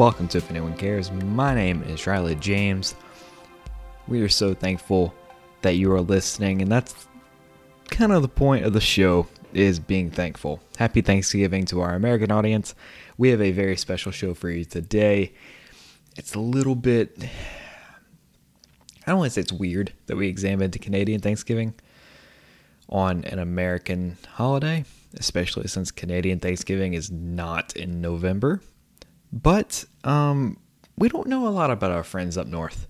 Welcome to If Anyone Cares. My name is Riley James. We are so thankful that you are listening, and that's kind of the point of the show is being thankful. Happy Thanksgiving to our American audience. We have a very special show for you today. It's a little bit I don't want to say it's weird that we examined the Canadian Thanksgiving on an American holiday, especially since Canadian Thanksgiving is not in November. But um, we don't know a lot about our friends up north.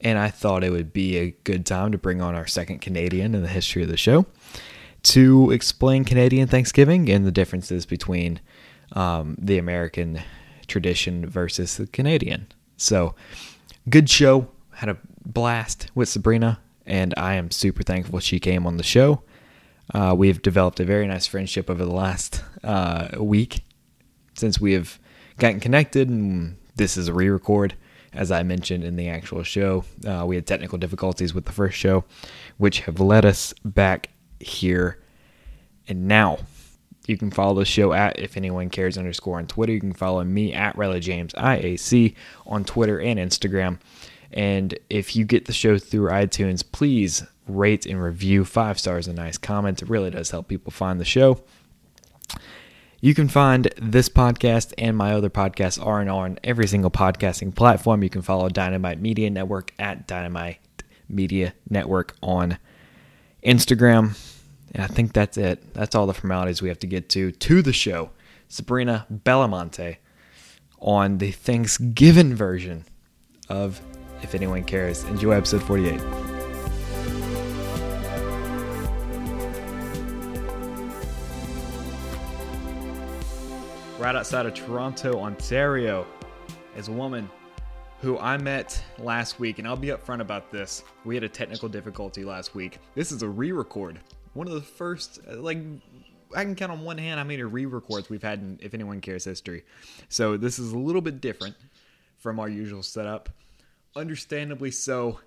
And I thought it would be a good time to bring on our second Canadian in the history of the show to explain Canadian Thanksgiving and the differences between um, the American tradition versus the Canadian. So, good show. Had a blast with Sabrina, and I am super thankful she came on the show. Uh, we've developed a very nice friendship over the last uh, week since we have gotten connected, and this is a re record. As I mentioned in the actual show, uh, we had technical difficulties with the first show, which have led us back here. And now you can follow the show at if anyone cares underscore on Twitter. You can follow me at Riley James IAC on Twitter and Instagram. And if you get the show through iTunes, please rate and review five stars and nice comments. It really does help people find the show. You can find this podcast and my other podcasts are on every single podcasting platform. You can follow Dynamite Media Network at Dynamite Media Network on Instagram. And I think that's it. That's all the formalities we have to get to to the show. Sabrina Belamonte on the Thanksgiving version of If Anyone Cares. Enjoy episode 48. Right outside of Toronto, Ontario, is a woman who I met last week, and I'll be upfront about this. We had a technical difficulty last week. This is a re-record. One of the first, uh, like, I can count on one hand how many re-records we've had in If Anyone Cares history. So this is a little bit different from our usual setup. Understandably so,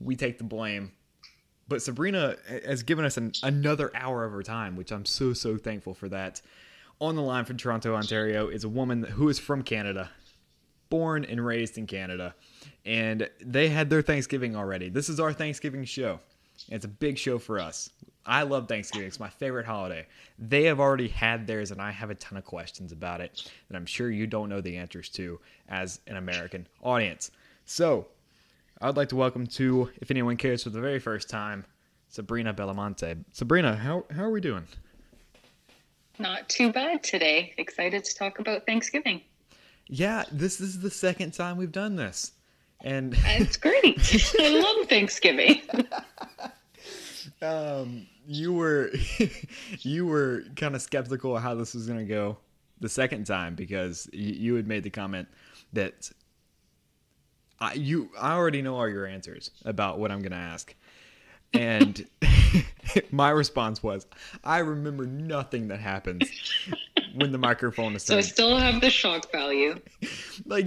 we take the blame. But Sabrina uh, has given us an, another hour of her time, which I'm so, so thankful for that on the line from Toronto, Ontario, is a woman who is from Canada, born and raised in Canada. And they had their Thanksgiving already. This is our Thanksgiving show. It's a big show for us. I love Thanksgiving. It's my favorite holiday. They have already had theirs, and I have a ton of questions about it that I'm sure you don't know the answers to as an American audience. So, I'd like to welcome to, if anyone cares for the very first time, Sabrina Belamonte. Sabrina, how, how are we doing? Not too bad today. Excited to talk about Thanksgiving. Yeah, this is the second time we've done this. And it's great. I love Thanksgiving. um, you were you were kind of skeptical of how this was going to go the second time because you, you had made the comment that I, you I already know all your answers about what I'm going to ask. And my response was, I remember nothing that happens when the microphone is. So I still have the shock value. like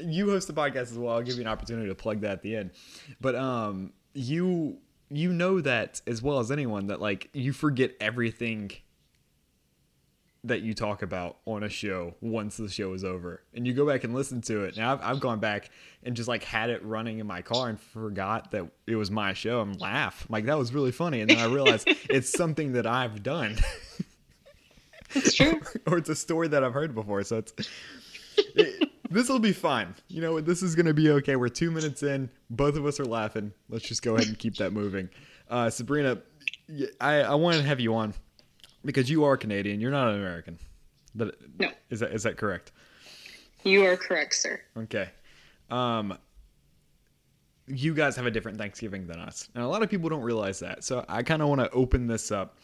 you host the podcast as well. I'll give you an opportunity to plug that at the end. But um you you know that as well as anyone that like you forget everything that you talk about on a show once the show is over and you go back and listen to it. Now I've, I've gone back and just like had it running in my car and forgot that it was my show and laugh. Like that was really funny and then i realized it's something that i've done. It's true. Or, or, it's a story that i've heard before so it's it, this will be fine. You know this is gonna be okay. We're two minutes in. Both of us are laughing. Let's just go ahead and keep that moving. Uh, sabrina i i wanted to have you on because you are Canadian. You're not an American. But no. Is that is that correct? You are correct, sir. Okay. Um, you guys have a different Thanksgiving than us. And a lot of people don't realize that. So I kind of want to open this up.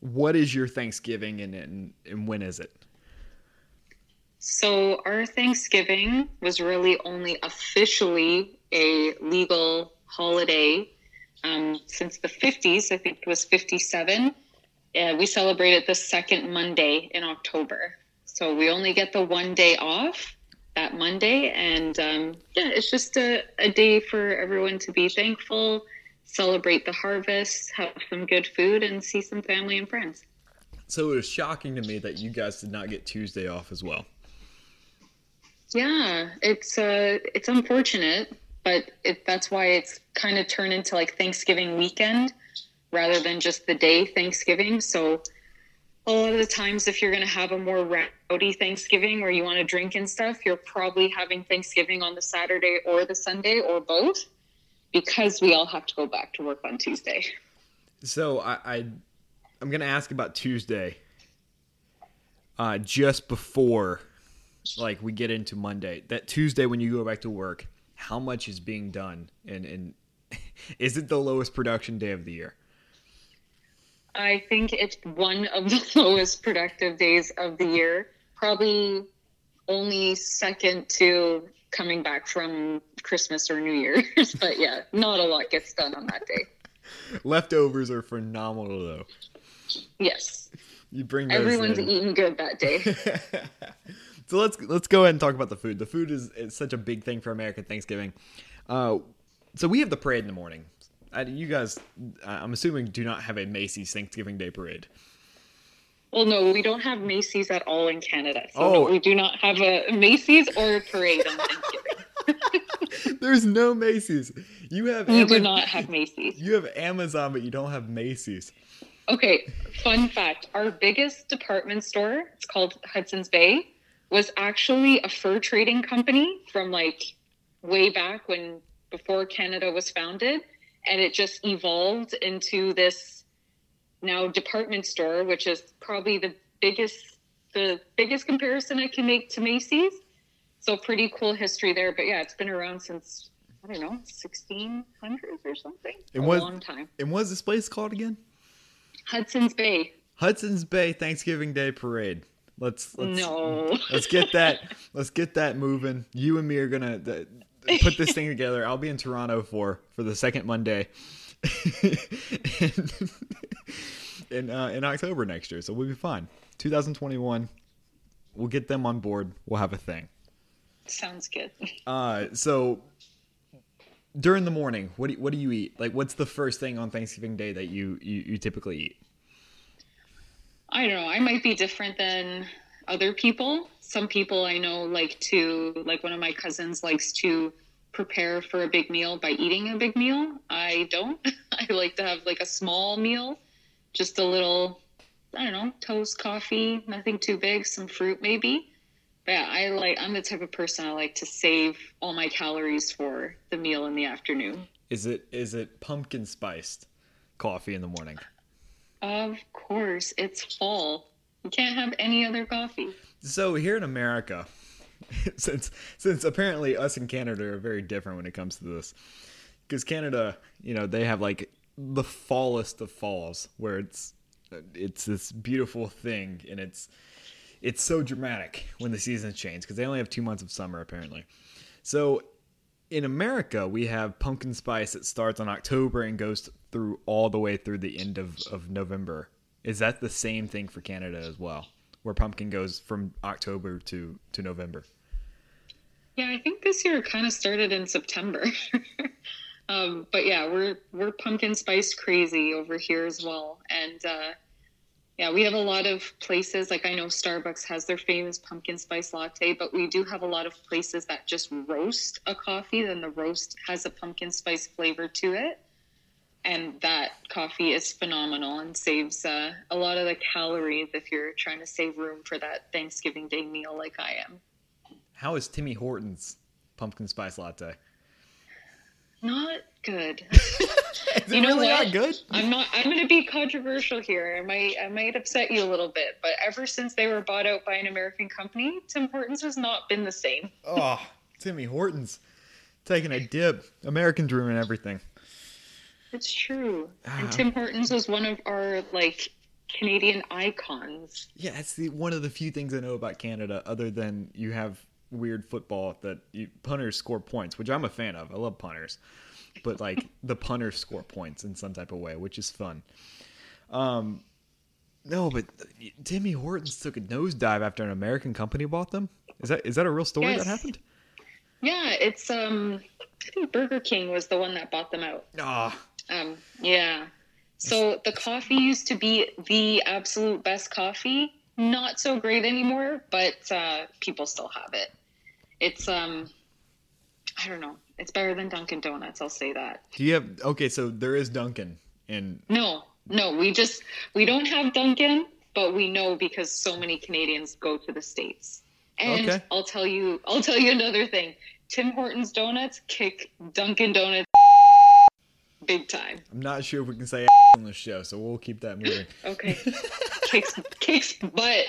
What is your Thanksgiving and, and, and when is it? So our Thanksgiving was really only officially a legal holiday um, since the 50s. I think it was 57 uh, we celebrate it the second Monday in October. So we only get the one day off that Monday. And um, yeah, it's just a, a day for everyone to be thankful, celebrate the harvest, have some good food, and see some family and friends. So it was shocking to me that you guys did not get Tuesday off as well. Yeah, it's uh, it's unfortunate, but it, that's why it's kind of turned into like Thanksgiving weekend rather than just the day Thanksgiving. So a lot of the times, if you're going to have a more rowdy Thanksgiving where you want to drink and stuff, you're probably having Thanksgiving on the Saturday or the Sunday or both because we all have to go back to work on Tuesday. So I, I I'm gonna ask about Tuesday. Uh, just before, like we get into Monday, that Tuesday when you go back to work, how much is being done, and and is it the lowest production day of the year? I think it's one of the lowest productive days of the year. Probably only second to coming back from Christmas or New Year's. but yeah, not a lot gets done on that day. Leftovers are phenomenal though. Yes. You bring Everyone's in. eating good that day. so let's let's go ahead and talk about the food. The food is, is such a big thing for American Thanksgiving. Uh, so we have the parade in the morning. I, you guys, uh, I'm assuming, do not have a Macy's Thanksgiving Day parade. Well, no, we don't have Macy's at all in Canada. So Oh. no, we do not have a Macy's or a parade on Thanksgiving. There's no Macy's. You have We do not have Macy's. You have Amazon, but you don't have Macy's. Okay, fun fact. Our biggest department store, it's called Hudson's Bay, was actually a fur trading company from like way back when before Canada was founded. And it just evolved into this now department store, which is probably the biggest the biggest comparison I can make to Macy's. So pretty cool history there. But yeah, it's been around since I don't know, sixteen hundreds or something. It was a long time. And what's this place called again? Hudson's Bay. Hudson's Bay Thanksgiving Day Parade. Let's let's no. let's get that let's get that moving. You and me are gonna put this thing together. I'll be in Toronto for for the second Monday in in, uh, in October next year, so we'll be fine. 2021, we'll get them on board. We'll have a thing. Sounds good. Uh, so during the morning, what do you, what do you eat? Like, what's the first thing on Thanksgiving Day that you you, you typically eat? I don't know. I might be different than other people. Some people I know like to, like one of my cousins likes to prepare for a big meal by eating a big meal. I don't. I like to have like a small meal, just a little, I don't know, toast, coffee, nothing too big, some fruit maybe. But yeah, I like, I'm the type of person I like to save all my calories for the meal in the afternoon. Is it is it pumpkin spiced coffee in the morning? Of course, it's fall. You can't have any other coffee. So here in America, since since apparently us and Canada are very different when it comes to this, because Canada, you know, they have like the fallest of falls, where it's it's this beautiful thing, and it's it's so dramatic when the seasons change because they only have two months of summer apparently. So in America, we have pumpkin spice that starts on October and goes through all the way through the end of, of November. Is that the same thing for Canada as well, where pumpkin goes from October to, to November? Yeah, I think this year kind of started in September. um, but yeah, we're we're pumpkin spice crazy over here as well, and uh, yeah, we have a lot of places. Like I know Starbucks has their famous pumpkin spice latte, but we do have a lot of places that just roast a coffee. Then the roast has a pumpkin spice flavor to it, and that coffee is phenomenal and saves uh, a lot of the calories if you're trying to save room for that Thanksgiving Day meal, like I am. How is Timmy Hortons pumpkin spice latte? Not good. Is it You know really what? not good? I'm not. I'm going to be controversial here. I might. I might upset you a little bit, but ever since they were bought out by an American company, Tim Hortons has not been the same. Oh, Timmy Hortons taking a dip. Americans ruin everything. It's true. Ah. And Tim Hortons was one of our like Canadian icons. Yeah, it's the one of the few things I know about Canada, other than you have weird football that you, punters score points, which I'm a fan of. I love punters, but like the punters score points in some type of way, which is fun. Um, no, but Timmy Hortons took a nosedive after an American company bought them. Is that is that a real story Yes. that happened? Yeah, it's um. I think Burger King was the one that bought them out. Ah, Um, yeah. So the coffee used to be the absolute best coffee. Not so great anymore, but uh, people still have it. It's um, I don't know. It's better than Dunkin' Donuts. I'll say that. Do you have okay? So there is Dunkin' and No, no, we just we don't have Dunkin', but we know because so many Canadians go to the states. And Okay. I'll tell you, I'll tell you another thing. Tim Hortons donuts kick Dunkin' Donuts big time. I'm not sure if we can say on the show, so we'll keep that moving. Okay, kicks kicks butt.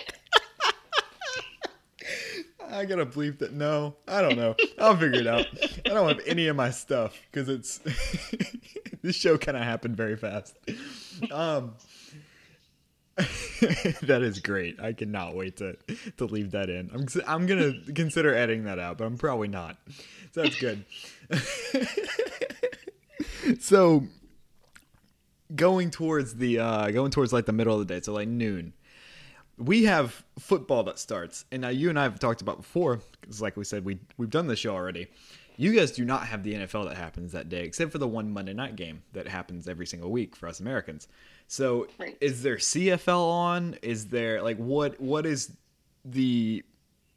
I gotta bleep that. No, I don't know. I'll figure it out. I don't have any of my stuff because it's this show kind of happened very fast. Um, that is great. I cannot wait to to leave that in. I'm I'm gonna consider editing that out, but I'm probably not. So that's good. so going towards the uh going towards like the middle of the day, so like noon we have football that starts, and now you and I have talked about before, because like we said, we we've done this show already. You guys do not have the NFL that happens that day, except for the one Monday night game that happens every single week for us Americans. So, Right. is there CFL on? Is there like what what is the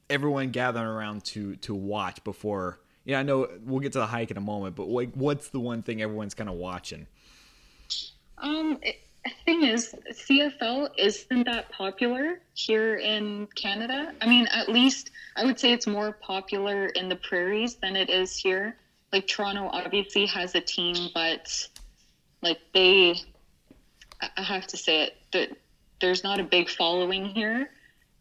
everyone gathering around to to watch before? Yeah, I know we'll get to the hike in a moment, but like, what's the one thing everyone's kind of watching? Um, it, thing is, CFL isn't that popular here in Canada. I mean, at least I would say it's more popular in the prairies than it is here. Like Toronto obviously has a team, but like they, I- have to say it, that there's not a big following here.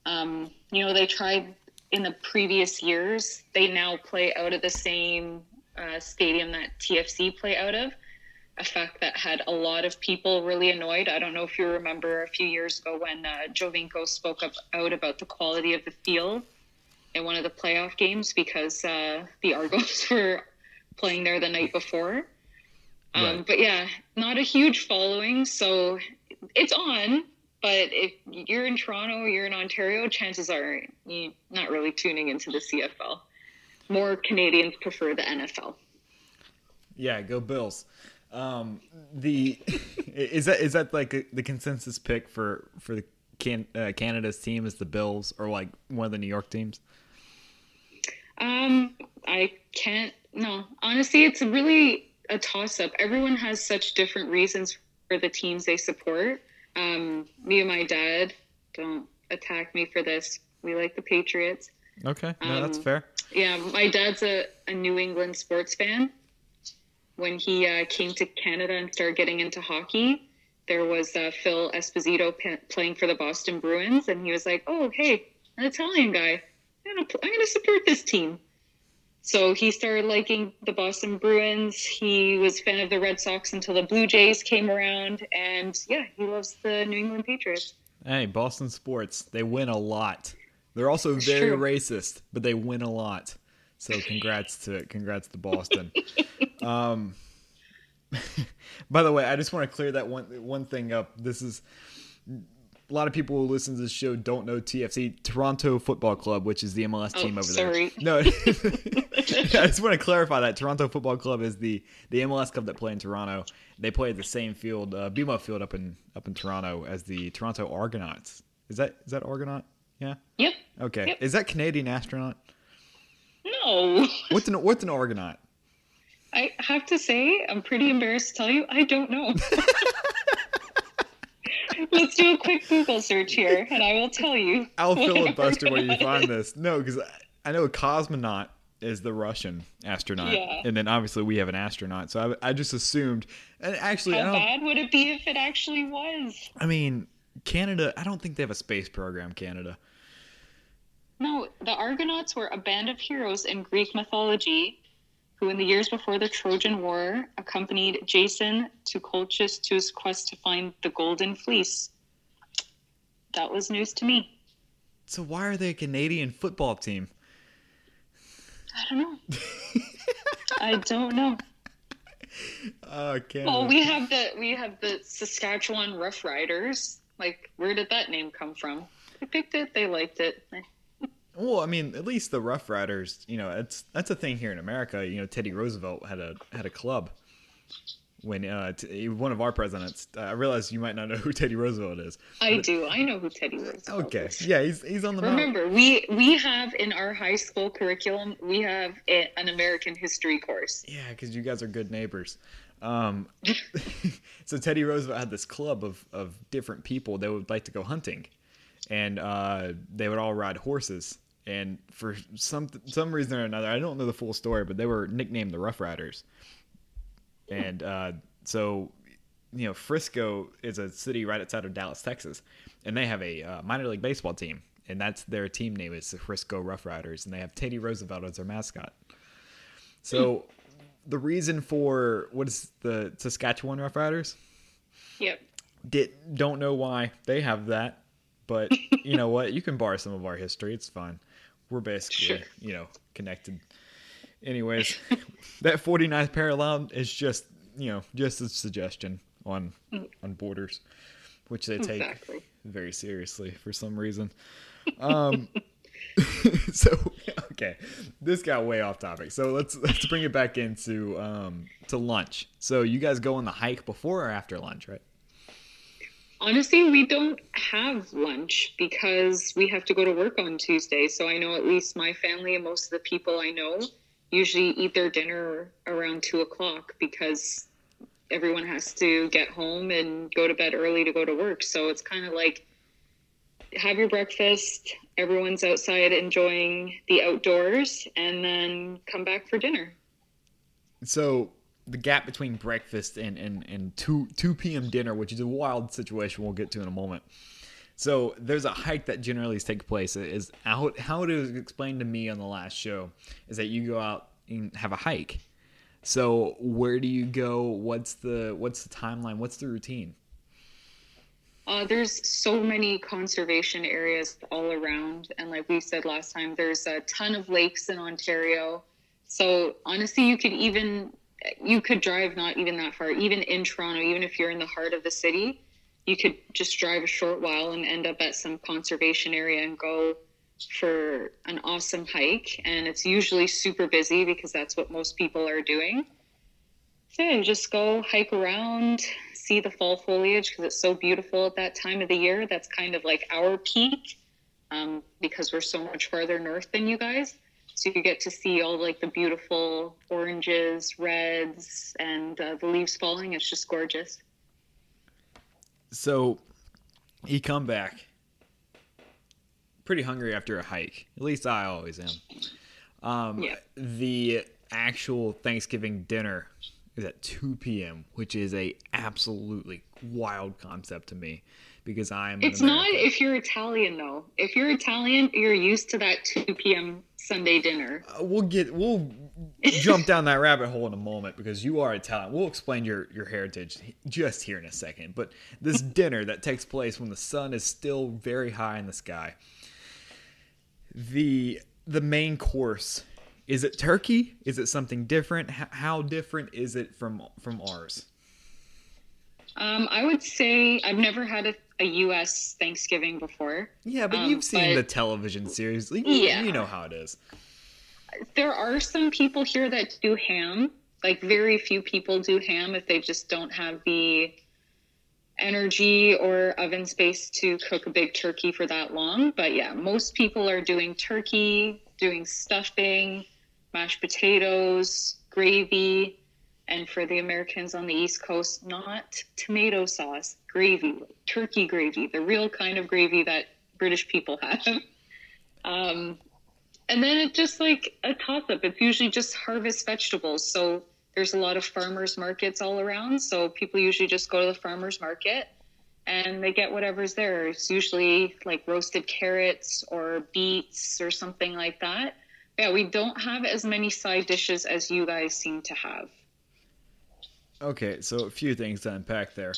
Um, you know, they tried in the previous years. They now play out of the same uh, stadium that TFC play out of a fact that had a lot of people really annoyed. I don't know if you remember a few years ago when uh, Giovinco spoke up out about the quality of the field in one of the playoff games because uh, the Argos were playing there the night before. Um, Right. But yeah, not a huge following, so it's on. But if you're in Toronto, you're in Ontario, chances are you're not really tuning into the CFL. More Canadians prefer the NFL. Yeah, go Bills. Um, the is that is that like the consensus pick for for the can, uh, Canada's team is the Bills or like one of the New York teams? Um, I can't. No, honestly, it's really a toss up. Everyone has such different reasons for the teams they support. Um, me and my dad don't attack me for this. We like the Patriots. Okay, no, that's Um, fair. Yeah, my dad's a, a New England sports fan. When he uh, came to Canada and started getting into hockey, there was uh, Phil Esposito p- playing for the Boston Bruins, and he was like, "Oh, hey, an Italian guy. I'm gonna, I'm gonna support this team." So he started liking the Boston Bruins. He was a fan of the Red Sox until the Blue Jays came around, and yeah, he loves the New England Patriots. Hey, Boston sports, they win a lot. They're also very racist, but they win a lot. So congrats to it. congrats to Boston. um, by the way, I just want to clear that one one thing up. This is a lot of people who listen to this show don't know TFC Toronto Football Club, which is the MLS Oh, team over sorry. there. No, I just want to clarify that Toronto Football Club is the the MLS club that play in Toronto. They play at the same field, uh, BMO Field up in up in Toronto as the Toronto Argonauts. Is that is that Argonaut? Yeah. Yep. Okay. Yep. Is that Canadian astronaut? No. What's an what's an Argonaut? I have to say, I'm pretty embarrassed to tell you, I don't know. Let's do a quick Google search here, and I will tell you. I'll filibuster when you find this. No, because I, I know a cosmonaut is the Russian astronaut, Yeah. and then obviously we have an astronaut. So I, I just assumed, and actually, I How don't. bad would it be if it actually was? I mean, Canada. I don't think they have a space program. Canada. No, the Argonauts were a band of heroes in Greek mythology who, in the years before the Trojan War, accompanied Jason to Colchis to his quest to find the Golden Fleece. That was news to me. So why are they a Canadian football team? I don't know. I don't know. Oh, Canada. Well, we have the we have the Saskatchewan Rough Riders. Like, where did that name come from? They picked it. They liked it. Well, I mean, at least the Rough Riders, you know, it's that's a thing here in America. You know, Teddy Roosevelt had a had a club. when uh, t- one of our presidents. Uh, I realize you might not know who Teddy Roosevelt is. I do. I know who Teddy Roosevelt is. Okay, is. yeah, he's he's on the mount. Remember, we we have in our high school curriculum, we have a, an American history course. Yeah, because you guys are good neighbors. Um, so Teddy Roosevelt had this club of, of different people that would like to go hunting, and uh, they would all ride horses. And for some some reason or another, I don't know the full story, but they were nicknamed the Rough Riders. And uh, so, you know, Frisco is a city right outside of Dallas, Texas, and they have a uh, minor league baseball team, and that's their team name is the Frisco Rough Riders, and they have Teddy Roosevelt as their mascot. So the reason for what is the Saskatchewan Rough Riders? Yep. Did don't know why they have that, but you know what? You can borrow some of our history. It's fine. We're basically Sure. you know connected. Anyways, that 49th parallel is just you know just a suggestion on on borders, which they take Exactly. very seriously for some reason. Um, so okay, this got way off topic. So let's let's bring it back into um, to lunch. So you guys go on the hike before or after lunch, right? Honestly, we don't have lunch because we have to go to work on Tuesday. So I know at least my family and most of the people I know usually eat their dinner around two o'clock because everyone has to get home and go to bed early to go to work. So it's kind of like have your breakfast, everyone's outside enjoying the outdoors, and then come back for dinner. So the gap between breakfast and and, and 2 2 p.m. dinner, which is a wild situation we'll get to in a moment. So there's a hike that generally takes place. Is how how it was explained to me on the last show is that you go out and have a hike. So where do you go? What's the what's the timeline? What's the routine? Uh, there's so many conservation areas all around, and like we said last time, there's a ton of lakes in Ontario. So honestly, you could even you could drive not even that far, even in Toronto, even if you're in the heart of the city, you could just drive a short while and end up at some conservation area and go for an awesome hike. And it's usually super busy because that's what most people are doing. So yeah, just go hike around, see the fall foliage because it's so beautiful at that time of the year. That's kind of like our peak um, because we're so much farther north than you guys. So you get to see all like the beautiful oranges, reds, and uh, the leaves falling. It's just gorgeous. So you come back pretty hungry after a hike. At least I always am. Um, Yeah. The actual Thanksgiving dinner is at 2 p.m., which is a absolutely wild concept to me because I am. It's not if you're Italian though. If you're Italian, you're used to that 2 p.m. Sunday dinner. Uh, we'll get we'll jump down that rabbit hole in a moment because you are Italian. We'll explain your your heritage just here in a second. But this dinner that takes place when the sun is still very high in the sky. The the main course is it turkey? Is it something different? How, how different is it from from ours? Um, I would say I've never had a, a U.S. Thanksgiving before. Yeah, but Um, you've seen but- the television series. You, Yeah. you know how it is. There are some people here that do ham. Like very few people do ham if they just don't have the energy or oven space to cook a big turkey for that long. But yeah, most people are doing turkey, doing stuffing, mashed potatoes, gravy, and for the Americans on the East Coast, not tomato sauce, gravy, turkey gravy, the real kind of gravy that British people have. Um, and then it's just like a toss up. It's usually just harvest vegetables. So there's a lot of farmers markets all around. So people usually just go to the farmers market and they get whatever's there. It's usually like roasted carrots or beets or something like that. Yeah, we don't have as many side dishes as you guys seem to have. Okay, so a few things to unpack there.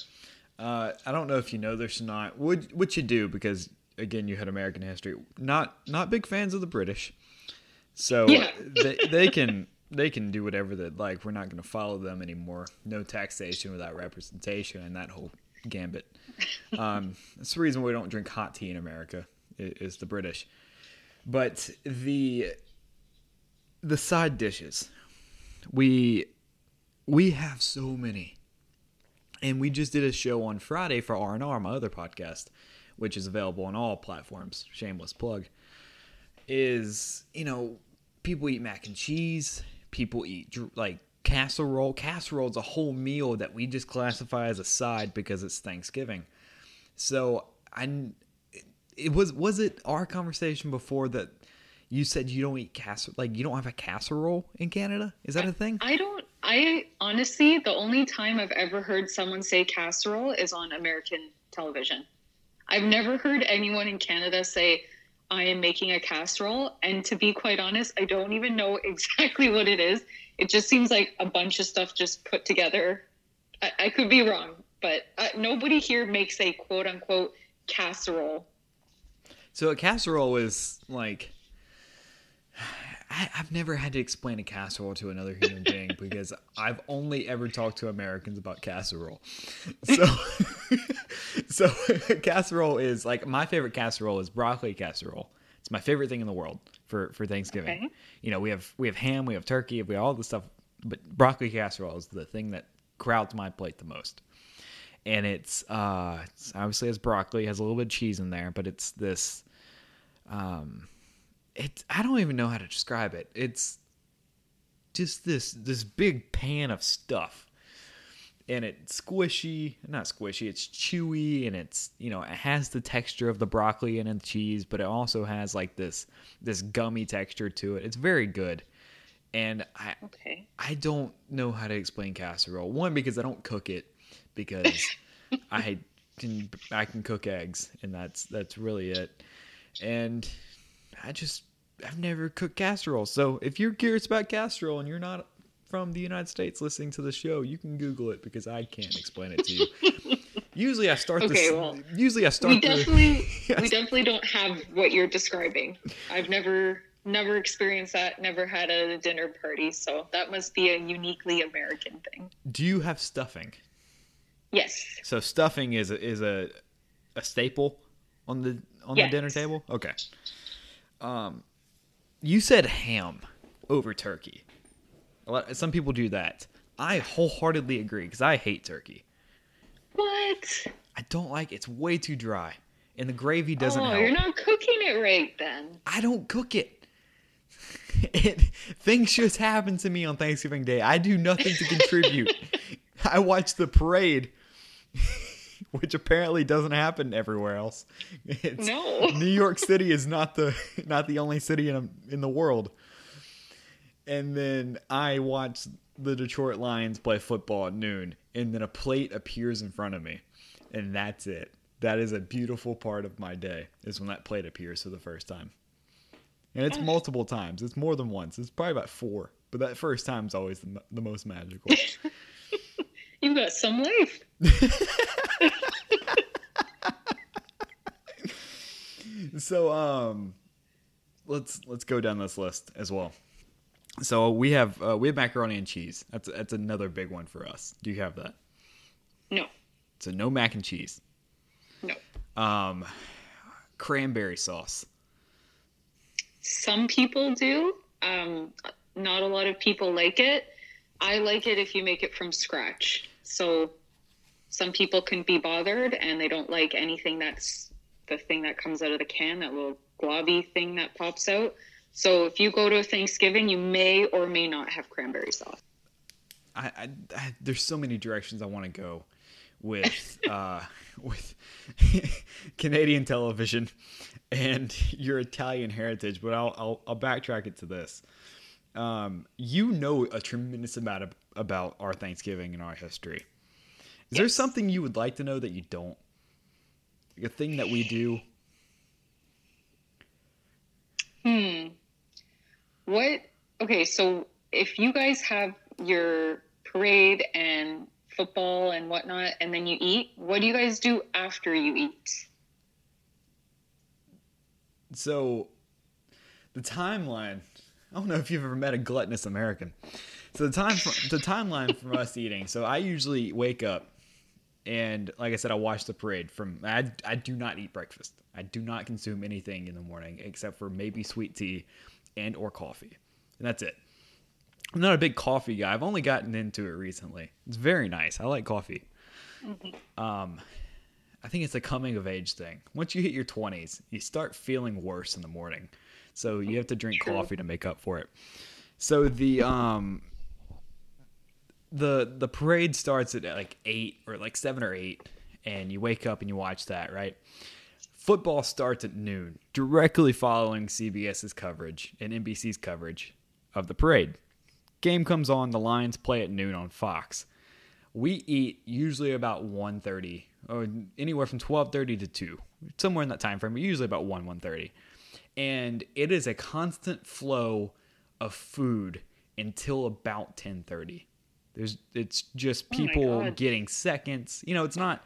Uh, I don't know if you know this or not. Would what you do because again you had American history. Not not big fans of the British, so Yeah. they, they can they can do whatever they like. We're not going to follow them anymore. No taxation without representation and that whole gambit. Um, that's the reason we don't drink hot tea in America. Is the British, but the the side dishes we we have so many And we just did a show on Friday for R and R, my other podcast, which is available on all platforms. Shameless plug. Is you know people eat mac and cheese. People eat like casserole. Casserole is a whole meal that we just classify as a side because it's Thanksgiving. So I, it was was it our conversation before that you said you don't eat casserole like you don't have a casserole in Canada? Is that a thing? I don't. I honestly, the only time I've ever heard someone say casserole is on American television. I've never heard anyone in Canada say, I am making a casserole. And to be quite honest, I don't even know exactly what it is. It just seems like a bunch of stuff just put together. I, I could be wrong, but uh, nobody here makes a quote unquote casserole. So a casserole is like I, have never had to explain a casserole to another human being because I've only ever talked to Americans about casserole. So, so casserole is like my favorite casserole is broccoli casserole. It's my favorite thing in the world for for Thanksgiving. Okay. You know, we have we have ham, we have turkey, we have all the stuff, but broccoli casserole is the thing that crowds my plate the most. And it's uh, it's obviously has broccoli, has a little bit of cheese in there, but it's this um it I don't even know how to describe it. It's just this this big pan of stuff. And it's squishy, not squishy, it's chewy and it's, you know, it has the texture of the broccoli and the cheese, but it also has like this this gummy texture to it. It's very good. And I okay. I don't know how to explain casserole. One because I don't cook it because I can I can cook eggs and that's that's really it. And I just I've never cooked casserole. So if you're curious about casserole and you're not from the United States listening to the show, you can Google it because I can't explain it to you. usually I start okay, this. Well, usually I start. We definitely the, we definitely don't have what you're describing. I've never never experienced that. Never had a dinner party, so that must be a uniquely American thing. Do you have stuffing? Yes. So stuffing is a, is a a staple on the on yes. the dinner table. Okay. Um, you said ham over turkey. Lot, some people do that. I wholeheartedly agree because I hate turkey. What? I don't like it's way too dry, and the gravy doesn't. Oh, help. you're not cooking it right then. I don't cook it. it. Things just happen to me on Thanksgiving Day. I do nothing to contribute. I watch the parade. which apparently doesn't happen everywhere else. It's, no, New York City is not the not the only city in in the world. And then I watch the Detroit Lions play football at noon, and then a plate appears in front of me, and that's it. That is a beautiful part of my day is when that plate appears for the first time. And it's multiple times. It's more than once. It's probably about four. But that first time is always the, the most magical. You've got some life. so um let's let's go down this list as well. So we have uh, we have macaroni and cheese. That's that's another big one for us. Do you have that? No. So no mac and cheese. No. Um, cranberry sauce. Some people do. Um, not a lot of people like it. I like it if you make it from scratch. So some people can be bothered and they don't like anything that's the thing that comes out of the can, that little globby thing that pops out. So if you go to Thanksgiving, you may or may not have cranberry sauce. I, I, I there's so many directions I want to go with uh, with Canadian television and your Italian heritage, but I'll I'll, I'll backtrack it to this. Um, you know a tremendous amount of, about our Thanksgiving and our history. Is yes. there something you would like to know that you don't? Like a thing that we do? Hmm. What? Okay, so if you guys have your parade and football and whatnot, and then you eat, what do you guys do after you eat? So, the timeline. I don't know if you've ever met a gluttonous American. So the time, the timeline for us eating. So I usually wake up and like I said, I watch the parade from. I, I do not eat breakfast. I do not consume anything in the morning except for maybe sweet tea and or coffee, and that's it. I'm not a big coffee guy. I've only gotten into it recently. It's very nice. I like coffee. um, I think it's a coming of age thing. Once you hit your 20s, you start feeling worse in the morning. So you have to drink True. coffee to make up for it. So the um the the parade starts at like 8 or like 7 or 8 and you wake up and you watch that, right? Football starts at noon, directly following CBS's coverage and NBC's coverage of the parade. Game comes on, the Lions play at noon on Fox. We eat usually about 1.30 or anywhere from 12.30 to 2, somewhere in that time frame, but usually about 1, 1.30. And it is a constant flow of food until about 10.30. There's it's just Oh people God. getting seconds. You know, it's not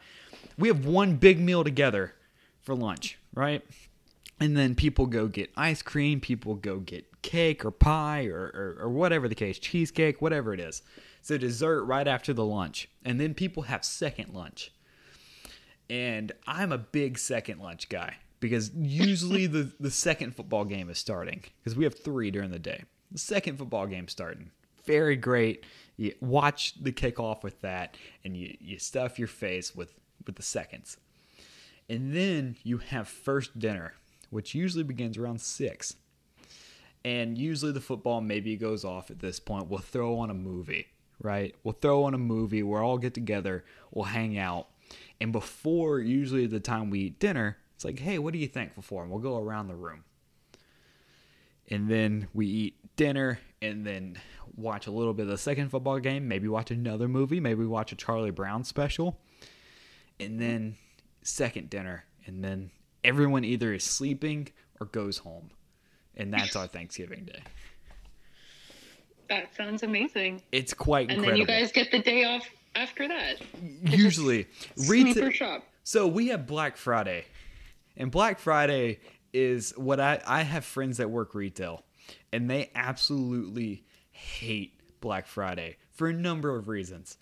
we have one big meal together for lunch, right? And then people go get ice cream, people go get cake or pie or, or, or whatever the case, cheesecake, whatever it is. So dessert right after the lunch. And then people have second lunch. And I'm a big second lunch guy because usually the, the second football game is starting because we have three during the day. The second football game starting. Very great. You watch the kickoff with that and you, you stuff your face with, with the seconds. And then you have first dinner, which usually begins around six. And usually the football maybe goes off at this point. We'll throw on a movie, right? We'll throw on a movie. We'll all get together. We'll hang out. And before usually the time we eat dinner, it's like, hey, what are you thankful for? And we'll go around the room. And then we eat dinner and then watch a little bit of the second football game. Maybe watch another movie. Maybe watch a Charlie Brown special. And then second dinner. And then everyone either is sleeping or goes home. And that's our Thanksgiving day. That sounds amazing. It's quite And incredible. then you guys get the day off after that. Usually, retail. shop. So we have Black Friday, and Black Friday is what I I have friends that work retail, and they absolutely hate Black Friday for a number of reasons.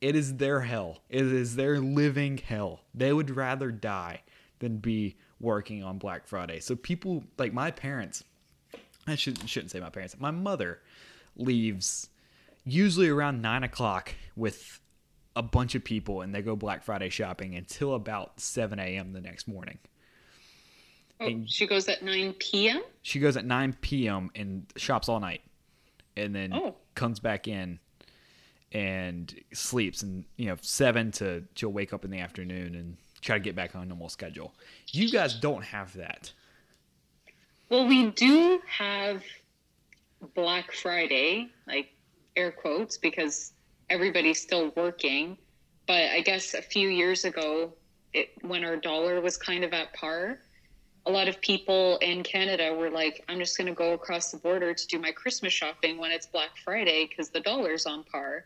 It is their hell. It is their living hell. They would rather die than be working on Black Friday. So people like my parents, I should, shouldn't say my parents. My mother leaves usually around nine o'clock with a bunch of people, and they go Black Friday shopping until about seven a.m. the next morning. Oh, she goes at 9 p.m. She goes at nine p.m. and shops all night, and then Oh. comes back in and sleeps, and you know seven to she'll wake up in the afternoon and try to get back on a normal schedule. You guys don't have that. Well, we do have Black Friday, like air quotes, because everybody's still working. But I guess a few years ago, it, when our dollar was kind of at par, a lot of people in Canada were like, I'm just going to go across the border to do my Christmas shopping when it's Black Friday because the dollar's on par.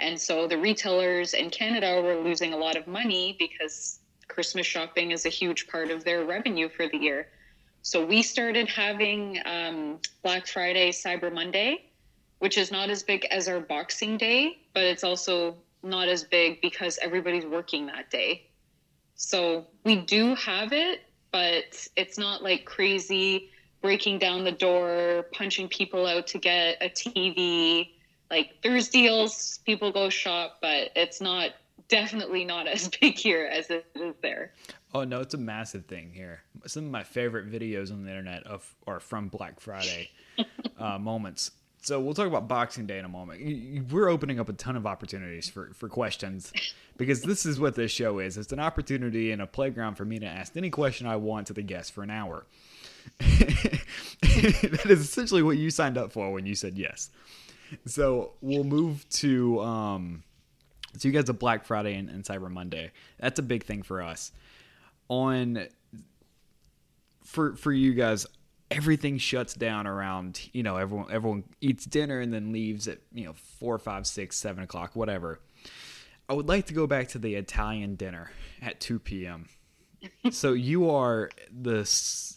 And so the retailers in Canada were losing a lot of money because Christmas shopping is a huge part of their revenue for the year. So we started having um, Black Friday, Cyber Monday, which is not as big as our Boxing Day, but it's also not as big because everybody's working that day. So we do have it, but it's not like crazy breaking down the door, punching people out to get a TV. Like there's deals, people go shop, but it's not definitely not as big here as it is there. Oh no, it's a massive thing here. Some of my favorite videos on the internet of are from Black Friday uh, moments. So we'll talk about Boxing Day in a moment. We're opening up a ton of opportunities for, for questions because this is what this show is. It's an opportunity and a playground for me to ask any question I want to the guest for an hour. that is essentially what you signed up for when you said yes. So we'll move to um, so you guys have Black Friday and, and Cyber Monday. That's a big thing for us. On for for you guys, everything shuts down around you know everyone everyone eats dinner and then leaves at you know four, five, six, seven o'clock, whatever. I would like to go back to the Italian dinner at two p.m. so you are the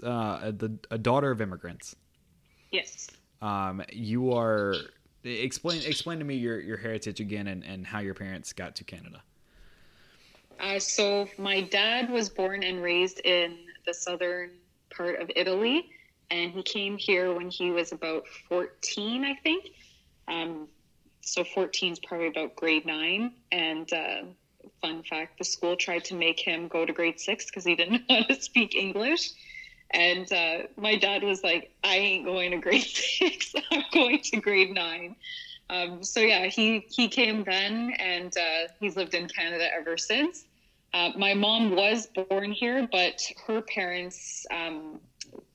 uh, the a daughter of immigrants. Yes. Um, you are explain explain to me your, your heritage again and, and how your parents got to Canada. Uh, so my dad was born and raised in the southern part of Italy, and he came here when he was about 14, I think. Um, so 14 is probably about grade nine, and uh, fun fact the school tried to make him go to grade six because he didn't know how to speak English. And uh, my dad was like, I ain't going to grade six, I'm going to grade nine. Um, so yeah, he, he came then and uh, he's lived in Canada ever since. Uh, my mom was born here, but her parents um,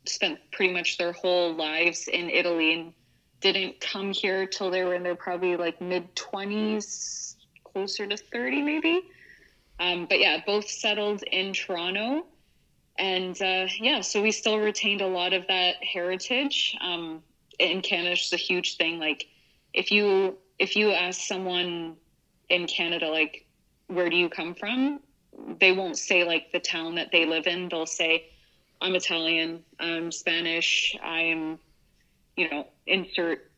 spent pretty much their whole lives in Italy and didn't come here till they were in their probably like mid 20s, closer to 30 maybe. Um, but yeah, both settled in Toronto. And uh, yeah, so we still retained a lot of that heritage. Um, in Canada, it's a huge thing. Like if you if you ask someone in Canada, like where do you come from, they won't say like the town that they live in. They'll say, I'm Italian, I'm Spanish, I'm, you know, insert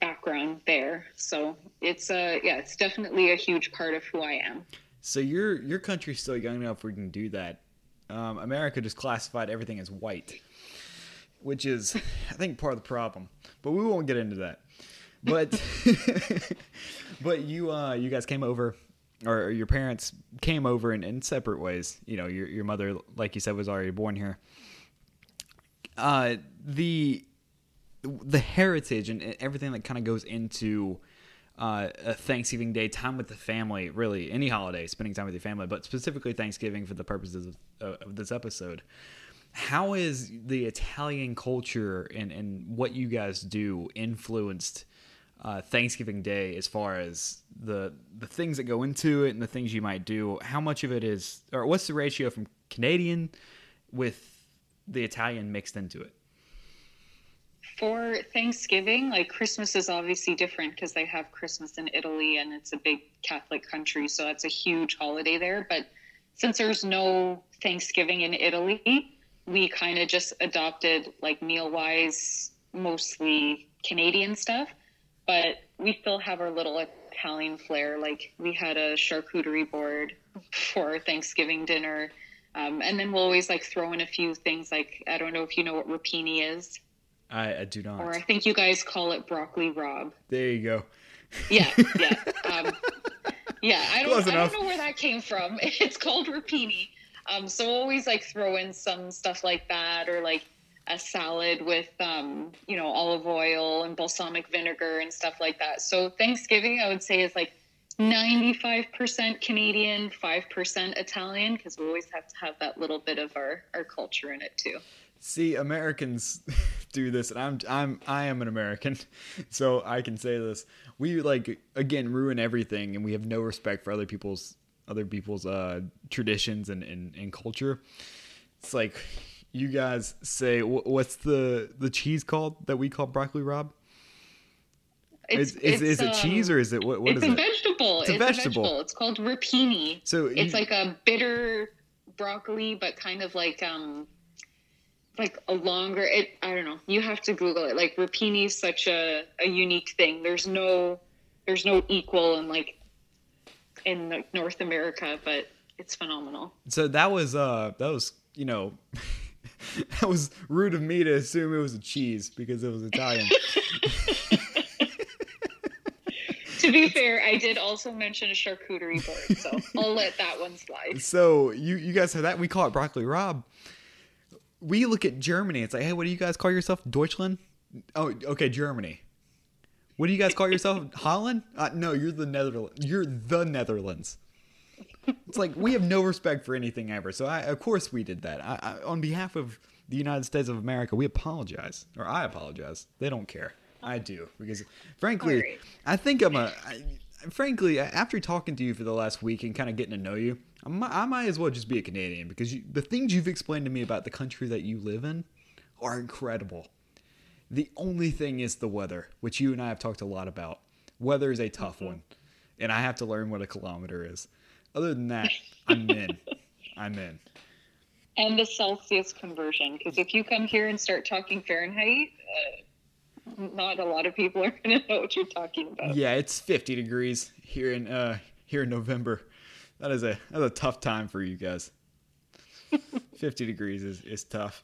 background there. So it's a yeah, it's definitely a huge part of who I am. So your your country's still young enough where you can do that. Um, America just classified everything as white, which is I think part of the problem. But we won't get into that. But but you uh, you guys came over or your parents came over in, in separate ways. You know, your your mother, like you said, was already born here. Uh, the the heritage and everything that kind of goes into uh, a Thanksgiving Day, time with the family, really any holiday, spending time with your family, but specifically Thanksgiving for the purposes of, uh, of this episode. How is the Italian culture and, and what you guys do influenced uh, Thanksgiving Day as far as the the things that go into it and the things you might do? How much of it is, or what's the ratio from Canadian with the Italian mixed into it? For Thanksgiving, like Christmas is obviously different because they have Christmas in Italy and it's a big Catholic country, so that's a huge holiday there. But since there's no Thanksgiving in Italy, we kind of just adopted like meal wise, mostly Canadian stuff but we still have our little Italian flair. Like we had a charcuterie board for Thanksgiving dinner. Um, and then we'll always like throw in a few things like I don't know if you know what rapini is. I, I do not. Or I think you guys call it broccoli rabe. There you go. Yeah, yeah, um, yeah. I don't, I don't know where that came from. It's called rapini. Um, so we'll always like throw in some stuff like that, or like a salad with um, you know olive oil and balsamic vinegar and stuff like that. So Thanksgiving, I would say, is like 95% Canadian, 5% Italian, because we always have to have that little bit of our, our culture in it too. See, Americans do this, and I'm I'm I am an American, so I can say this. We like again ruin everything, and we have no respect for other people's other people's uh, traditions and, and and culture. It's like you guys say what's the the cheese called that we call broccoli rabe It's, is, is, is, it um, cheese or is it what? What is it? Vegetable. It's, it's a vegetable. vegetable. It's called rapini. So you, it's like a bitter broccoli, but kind of like um like a longer. It I don't know. You have to Google it. Like rapini is such a a unique thing. There's no there's no equal in like in like North America, but it's phenomenal. So that was uh that was you know that was rude of me to assume it was a cheese because it was Italian. to be fair, I did also mention a charcuterie board, so I'll let that one slide. So you you guys have that. We call it broccoli rabe. We look at Germany. It's like, hey, what do you guys call yourself? Deutschland? Oh, okay, Germany. What do you guys call yourself? Holland? Uh, no, you're the Netherlands. You're the Netherlands it's like we have no respect for anything ever. So I, of course we did that. I, I, on behalf of the United States of America, we apologize, or I apologize. They don't care. I do because, frankly, right. I think I'm a. I, frankly, after talking to you for the last week and kind of getting to know you, I might, I might as well just be a Canadian because you, the things you've explained to me about the country that you live in are incredible. The only thing is the weather, which you and I have talked a lot about. Weather is a tough mm-hmm. one, and I have to learn what a kilometer is. Other than that, I'm in. I'm in. And the Celsius conversion, because if you come here and start talking Fahrenheit, uh, not a lot of people are going to know what you're talking about. Yeah, it's 50 degrees here in uh, here in November. That is a that's a tough time for you guys. 50 degrees is, is tough.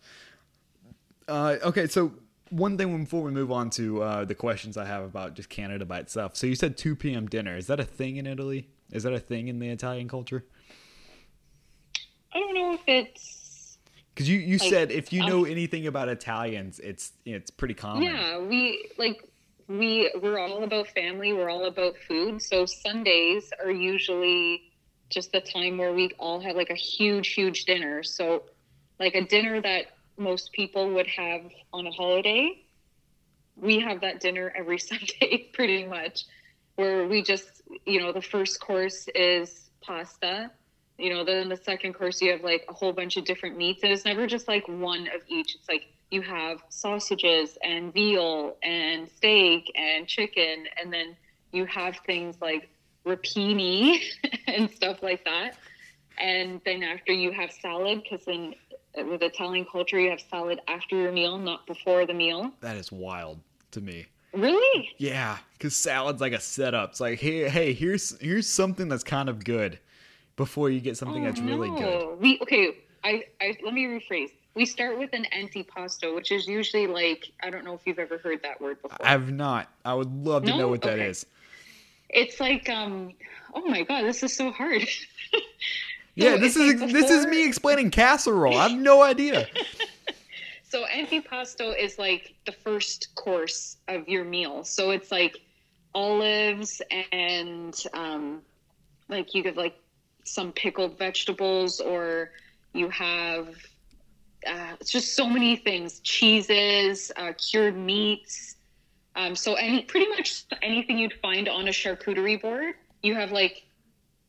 Uh, okay, so one thing before we move on to uh, the questions I have about just Canada by itself. So you said 2 p.m. dinner. Is that a thing in Italy? Is that a thing in the Italian culture? I don't know if it's Because you, you Like, said if you um, know anything about Italians, it's it's pretty common. Yeah, we like we we're all about family. We're all about food. So Sundays are usually just the time where we all have like a huge, huge dinner. So like a dinner that most people would have on a holiday, we have that dinner every Sunday, pretty much. Where we just, you know, the first course is pasta. You know, then the second course you have like a whole bunch of different meats, and it's never just like one of each. It's like you have sausages and veal and steak and chicken, and then you have things like rapini and stuff like that. And then after you have salad, because in with Italian culture you have salad after your meal, not before the meal. That is wild to me. Really? Yeah, because salad's like a setup. It's like, hey, hey, here's here's something that's kind of good before you get something oh, that's really good. Oh. We okay. I, I let me rephrase. We start with an antipasto, which is usually like I don't know if you've ever heard that word before. I've not. I would love to No? know what that is. It's like um. Oh my god, this is so hard. Yeah, So this is like this is me explaining casserole. I have no idea. So antipasto is like the first course of your meal. So it's like olives and um, like you have like some pickled vegetables, or you have uh, it's just so many things: cheeses, uh, cured meats. Um, so any pretty much anything you'd find on a charcuterie board, you have like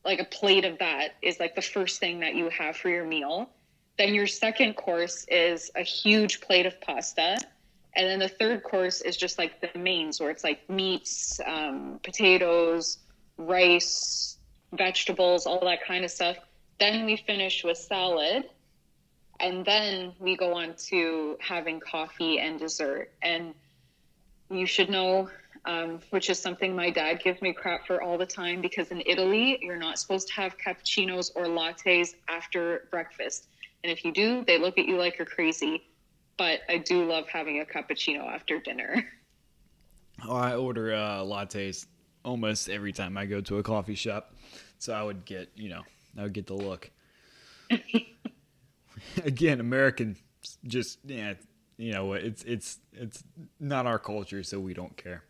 like a plate of that is like the first thing that you have for your meal. Then your second course is a huge plate of pasta. And then the third course is just like the mains, where it's like meats, um, potatoes, rice, vegetables, all that kind of stuff. Then we finish with salad. And then we go on to having coffee and dessert. And you should know, um, which is something my dad gives me crap for all the time, because in Italy, you're not supposed to have cappuccinos or lattes after breakfast. And if you do, they look at you like you're crazy. But I do love having a cappuccino after dinner. Oh, I order uh, lattes almost every time I go to a coffee shop, so I would get you know I would get the look. Again, American, just yeah, you know? It's it's it's not our culture, so we don't care.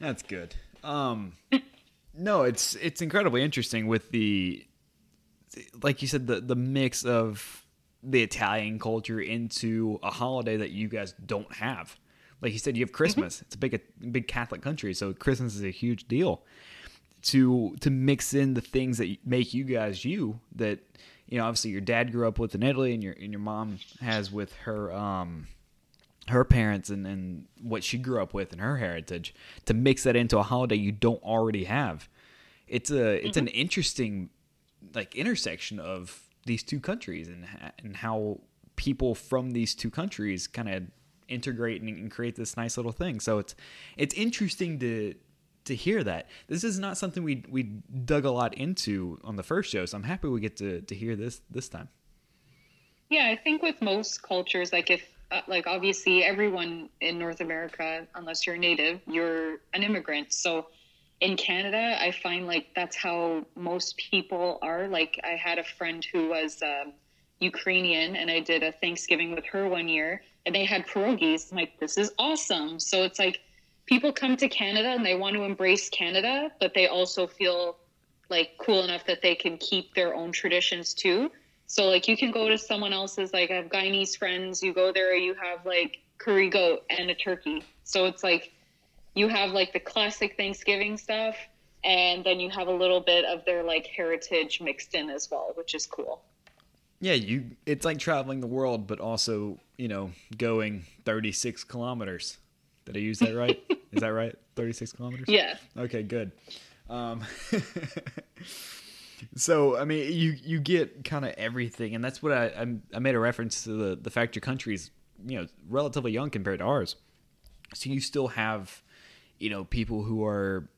That's good. Um, no, it's it's incredibly interesting with the, like you said, the the mix of the Italian culture into a holiday that you guys don't have. Like you said, you have Christmas. It's a big big Catholic country, so Christmas is a huge deal. To to mix in the things that make you guys you that you know obviously your dad grew up with in Italy and your and your mom has with her um her parents and, and what she grew up with and her heritage to mix that into a holiday you don't already have. It's a it's an mm-hmm. interesting like intersection of these two countries and and how people from these two countries kind of integrate and, and create this nice little thing. So it's it's interesting to to hear that. This is not something we we dug a lot into on the first show so i'm happy we get to to hear this this time. Yeah, I think with most cultures, like if, uh, like obviously everyone in North America, unless you're a native, you're an immigrant. So in Canada, I find like that's how most people are. Like I had a friend who was um, Ukrainian, and I did a Thanksgiving with her one year, and they had pierogies. I'm like, this is awesome. So it's like people come to Canada and they want to embrace Canada, but they also feel like cool enough that they can keep their own traditions too. So like you can go to someone else's like I have Guyanese friends, you go there, you have like curry goat and a turkey. So it's like you have like the classic Thanksgiving stuff and then you have a little bit of their like heritage mixed in as well, which is cool. Yeah, you it's like traveling the world, but also, you know, going 36 kilometers. Did I use that right? Is that right? 36 kilometers? Yeah. Okay, good. Um, so, I mean, you you get kind of everything, and that's what I I'm, I made a reference to the the fact your country's you know relatively young compared to ours. So you still have, you know, people who are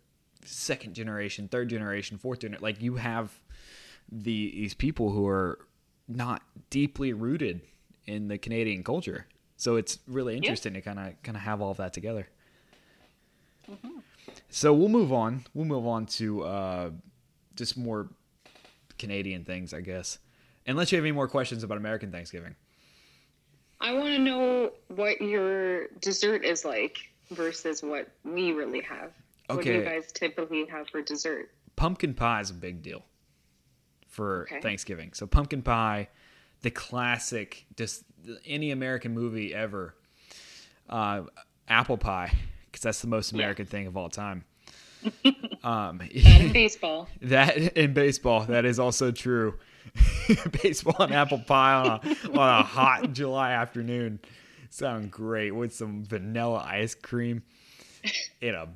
second generation, third generation, fourth generation. Like you have the these people who are not deeply rooted in the Canadian culture. So it's really interesting to kind of kind of have all of that together. So we'll move on. We'll move on to uh, just more Canadian things, I guess. Unless you have any more questions about American Thanksgiving. I want to know what your dessert is like versus what we really have. What do you guys typically have for dessert? Pumpkin pie is a big deal for Okay. Thanksgiving. So pumpkin pie, the classic, just any American movie ever. Uh, apple pie, because that's the most American thing of all time. um, in baseball. That in baseball, that is also true. baseball and apple pie on a, on a hot July afternoon sound great with some vanilla ice cream in a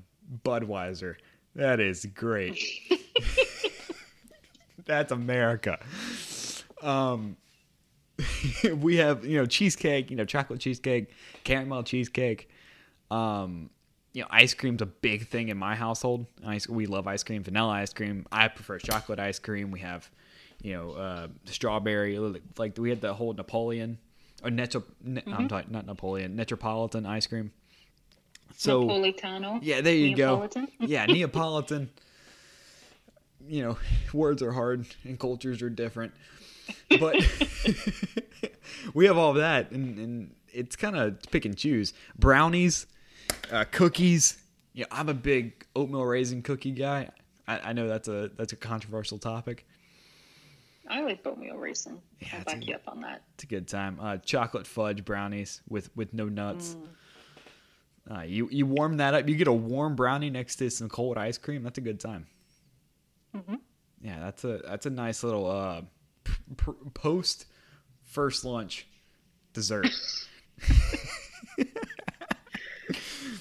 Budweiser. That is great. That's America. Um, we have you know cheesecake, you know chocolate cheesecake, caramel cheesecake. Um, you know, ice cream's a big thing in my household. Ice, we love ice cream, vanilla ice cream. I prefer chocolate ice cream. We have, you know, uh, strawberry. Like we had the whole Napoleon or Netro, ne, I'm talking not Napoleon, Metropolitan ice cream. So Napolitano. yeah, there you Neapolitan? go. Yeah, Neapolitan. you know, words are hard and cultures are different, but we have all of that, and, and it's kind of pick and choose. Brownies, uh, cookies. Yeah, I'm a big oatmeal raisin cookie guy. I, I know that's a that's a controversial topic. I like oatmeal raisin. Yeah, I'll back a- you up on that. It's a good time. Uh, chocolate fudge brownies with with no nuts. Uh, you you warm that up. You get a warm brownie next to some cold ice cream. That's a good time. Yeah, that's a that's a nice little uh, p- p- post first lunch dessert.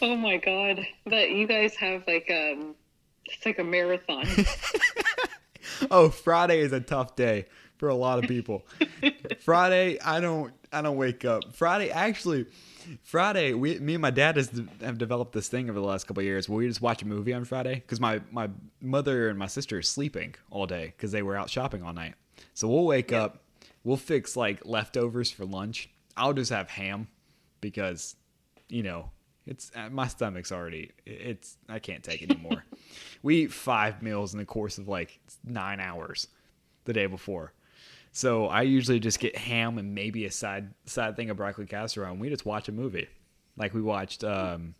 Oh my god, But you guys have like um, it's like a marathon. oh, Friday is a tough day for a lot of people. Friday, I don't I don't wake up. Friday, actually, Friday, we me and my dad has have developed this thing over the last couple of years where we just watch a movie on Friday because my my mother and my sister are sleeping all day because they were out shopping all night. So we'll wake up, we'll fix like leftovers for lunch. I'll just have ham because you know it's uh, my stomach's already it's I can't take anymore. we eat five meals in the course of like nine hours the day before. So I usually just get ham and maybe a side side thing of broccoli casserole, and we just watch a movie. Like we watched um,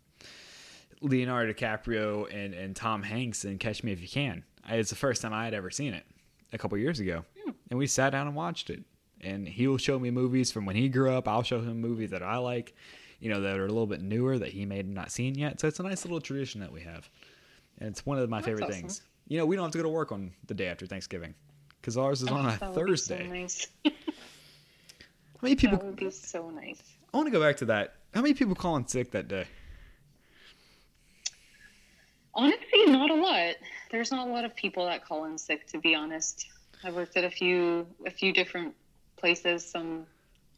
Leonardo DiCaprio and, and Tom Hanks in Catch Me If You Can. I, it's the first time I had ever seen it a couple years ago, and we sat down and watched it. And he'll show me movies from when he grew up. I'll show him movies that I like, you know, that are a little bit newer that he may have not seen yet. So it's a nice little tradition that we have, and it's one of my That's favorite awesome. things. You know, we don't have to go to work on the day after Thanksgiving because ours is oh, on a so Thursday. nice. How many people? That would be so nice. I want to go back to that. How many people calling sick that day? Honestly, not a lot. There's not a lot of people that call in sick, to be honest. I've worked at a few a few different places, some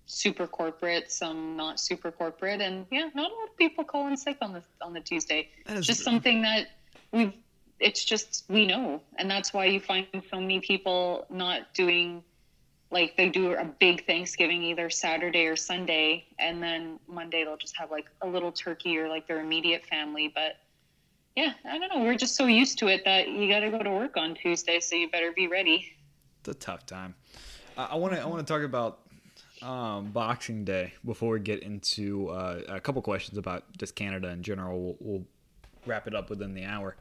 super corporate, some not super corporate, and yeah, not a lot of people call in sick on the on the Tuesday. That is just something that we've. It's just we know, and that's why you find so many people not doing like they do a big Thanksgiving either Saturday or Sunday, and then Monday they'll just have like a little turkey or like their immediate family. But yeah, I don't know. We're just so used to it that you got to go to work on Tuesday, so you better be ready. It's a tough time. I want to I want to talk about um, Boxing Day before we get into uh, a couple questions about just Canada in general. We'll, we'll wrap it up within the hour.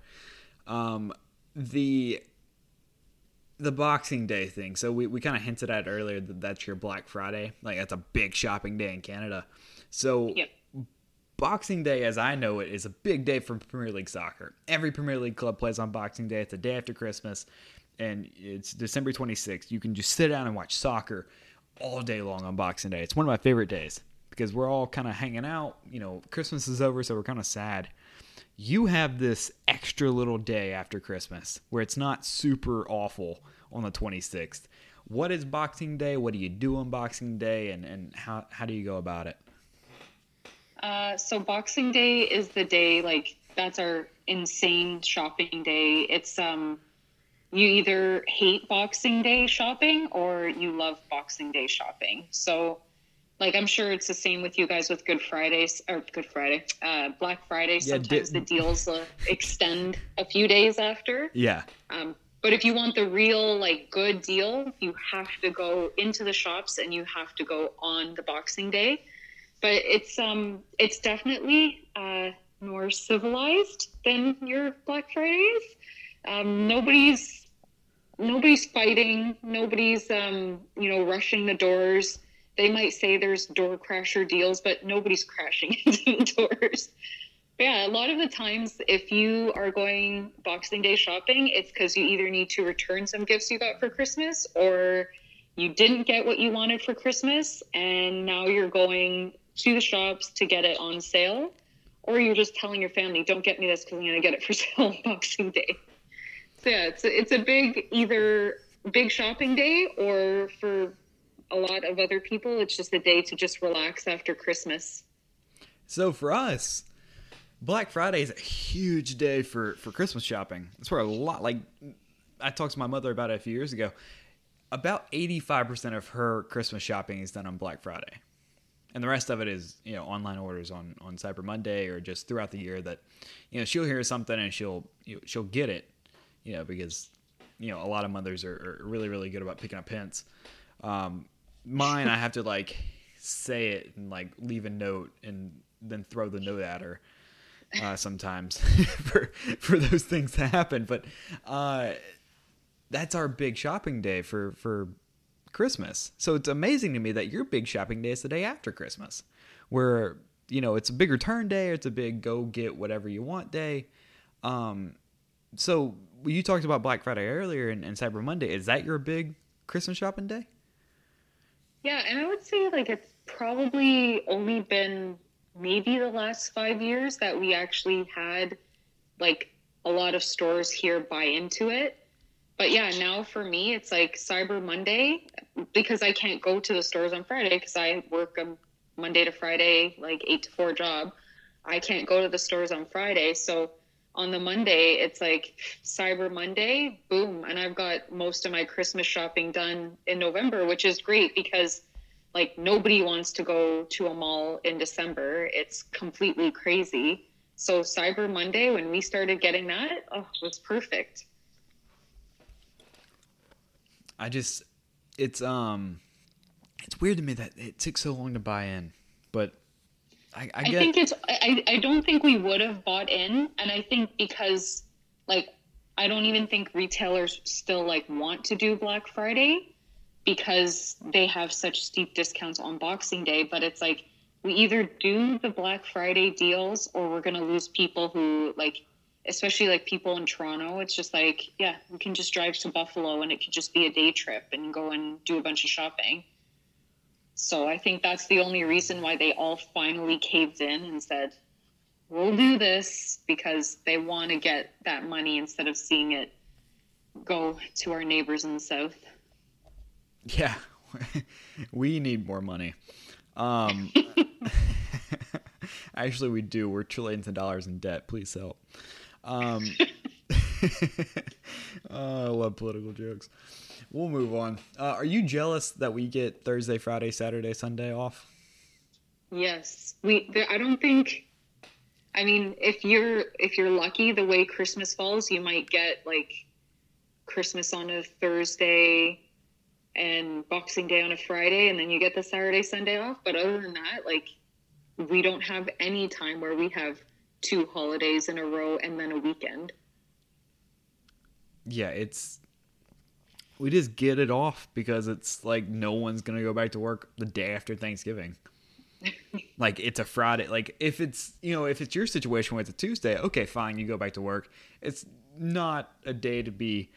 Um, the the Boxing Day thing. So we, we kind of hinted at earlier that that's your Black Friday. Like that's a big shopping day in Canada. So Yep. Boxing Day, as I know it, is a big day for Premier League soccer. Every Premier League club plays on Boxing Day. It's the day after Christmas, and it's December 26th. You can just sit down and watch soccer all day long on Boxing Day. It's one of my favorite days because we're all kind of hanging out. You know, Christmas is over, so we're kind of sad. You have this extra little day after Christmas where it's not super awful on the 26th. What is Boxing Day? What do you do on Boxing Day? And, and how, how do you go about it? Uh, so Boxing Day is the day like that's our insane shopping day. It's um, you either hate Boxing Day shopping or you love Boxing Day shopping. So, like I'm sure it's the same with you guys with Good Fridays or Good Friday, uh, Black Friday. Yeah, Sometimes di- the deals uh, extend a few days after. Yeah. Um, But if you want the real like good deal, you have to go into the shops and you have to go on the Boxing Day. But it's um it's definitely uh, more civilized than your Black Fridays. Um, nobody's nobody's fighting. Nobody's um, you know rushing the doors. They might say there's door crasher deals, but nobody's crashing into doors. Yeah, a lot of the times, if you are going Boxing Day shopping, it's because you either need to return some gifts you got for Christmas or you didn't get what you wanted for Christmas and now you're going to the shops to get it on sale, or you're just telling your family, don't get me this because I'm going to get it for sale on Boxing Day. Yeah, it's a, it's a big either big shopping day or for a lot of other people, it's just a day to just relax after Christmas. So for us, Black Friday is a huge day for for Christmas shopping. That's where a lot like I talked to my mother about it a few years ago. About 85% of her Christmas shopping is done on Black Friday. And the rest of it is, you know, online orders on on Cyber Monday or just throughout the year that you know, she'll hear something and she'll you know, she'll get it, you know, because you know, a lot of mothers are, are really really good about picking up hints. Um, mine I have to like say it and like leave a note and then throw the note at her uh, sometimes for for those things to happen. But uh, that's our big shopping day for for Christmas. So it's amazing to me that your big shopping day is the day after Christmas, where you know it's a big return day, it's a big go get whatever you want day. Um, so you talked about Black Friday earlier and, and Cyber Monday. Is that your big Christmas shopping day? Yeah, and I would say like it's probably only been maybe the last five years that we actually had like a lot of stores here buy into it. But yeah, now for me, it's like Cyber Monday because I can't go to the stores on Friday because I work a Monday to Friday, like eight to four job. I can't go to the stores on Friday. So on the Monday, it's like Cyber Monday, boom. And I've got most of my Christmas shopping done in November, which is great because like nobody wants to go to a mall in December. It's completely crazy. So Cyber Monday, when we started getting that, oh, was perfect. I just, it's um, it's weird to me that it took so long to buy in, but I, I, I think it's. I I don't think we would have bought in, and I think because like I don't even think retailers still like want to do Black Friday because they have such steep discounts on Boxing Day. But it's like we either do the Black Friday deals or we're gonna lose people who like, especially like people in Toronto. It's just like, yeah, we can just drive to Buffalo and it could just be a day trip and go and do a bunch of shopping. So I think that's the only reason why they all finally caved in and said, we'll do this because they want to get that money instead of seeing it go to our neighbors in the south. Yeah, we need more money. Um, actually, we do. We're trillions of dollars in debt. Please help. Um, oh, I love political jokes. We'll move on. Uh, are you jealous that we get Thursday, Friday, Saturday, Sunday off? Yes, we. I don't think. I mean, if you're if you're lucky, the way Christmas falls, you might get like Christmas on a Thursday and Boxing Day on a Friday, and then you get the Saturday, Sunday off. But other than that, like we don't have any time where we have two holidays in a row and then a weekend. Yeah, it's we just get it off because it's like no one's gonna go back to work the day after Thanksgiving. like it's a Friday. Like if it's you know if it's your situation where it's a Tuesday, okay, fine, you go back to work. It's not a day to be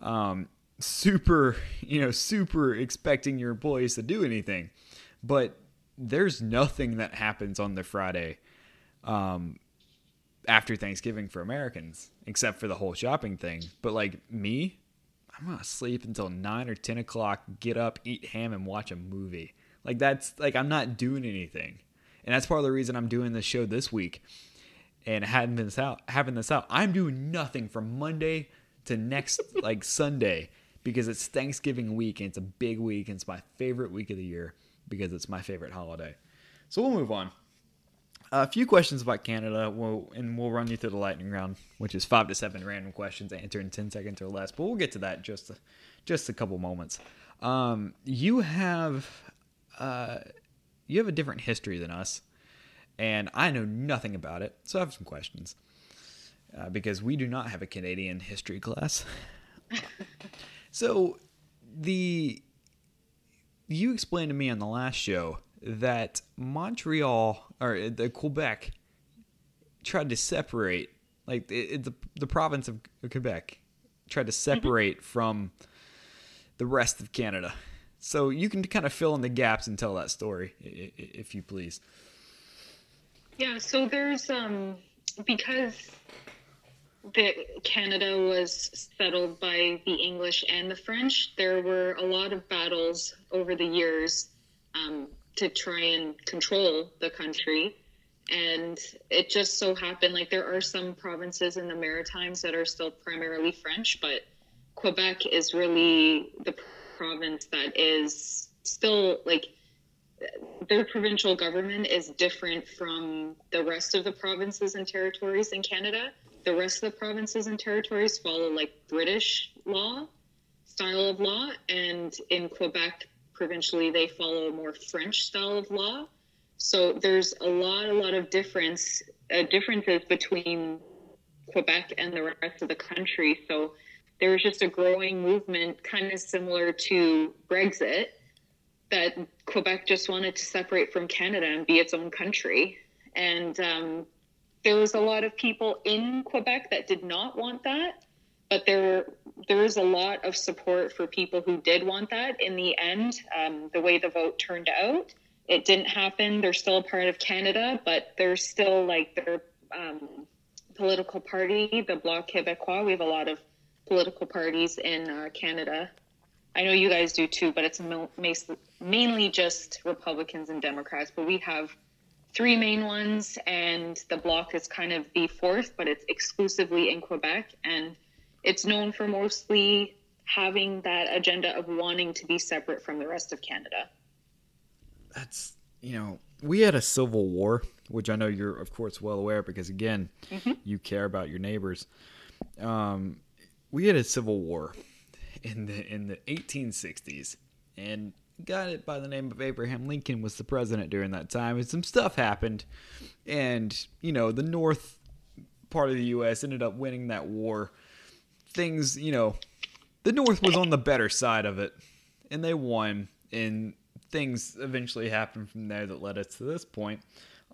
um, super you know super expecting your employees to do anything, but there's nothing that happens on the Friday um, after Thanksgiving for Americans except for the whole shopping thing. But like me, I'm gonna sleep until nine or ten o'clock, get up, eat ham, and watch a movie. Like that's like I'm not doing anything, and that's part of the reason I'm doing this show this week and having this out. Having this out, I'm doing nothing from Monday to next like Sunday because it's Thanksgiving week and it's a big week and it's my favorite week of the year because it's my favorite holiday. So we'll move on. A few questions about Canada, we'll, and we'll run you through the lightning round, which is five to seven random questions answered in ten seconds or less. But we'll get to that just a, just a couple moments. Um, you have uh, you have a different history than us, and I know nothing about it, so I have some questions. Uh, because we do not have a Canadian history class. so the you explained to me on the last show that Montreal or the Quebec tried to separate, like it, the the province of Quebec tried to separate mm-hmm. from the rest of Canada. So you can kind of fill in the gaps and tell that story, if you please. Yeah. So there's um because that Canada was settled by the English and the French, there were a lot of battles over the years um, to try and control the country. And it just so happened like there are some provinces in the Maritimes that are still primarily French, but Quebec is really the province that is still like their provincial government is different from the rest of the provinces and territories in Canada the rest of the provinces and territories follow like British law style of law, and in Quebec provincially they follow a more French style of law. So there's a lot, a lot of difference uh, differences between Quebec and the rest of the country. So there was just a growing movement, kind of similar to Brexit, that Quebec just wanted to separate from Canada and be its own country. And um, there was a lot of people in Quebec that did not want that, but there there was a lot of support for people who did want that. In the end, um, the way the vote turned out, it didn't happen. They're still a part of Canada, but they're still like their um, political party, the Bloc Québécois. We have a lot of political parties in uh, Canada. I know you guys do too, but it's mainly just Republicans and Democrats. But we have three main ones, and the bloc is kind of the fourth, but it's exclusively in Quebec, and it's known for mostly having that agenda of wanting to be separate from the rest of Canada. That's you know we had a civil war, which I know you're of course well aware because again, mm-hmm. you care about your neighbors. Um, we had a civil war in the in the 1860s, and got it by the name of Abraham Lincoln was the president during that time, and some stuff happened, and you know the North part of the U.S. ended up winning that war. Things, you know, the North was on the better side of it, and they won. And things eventually happened from there that led us to this point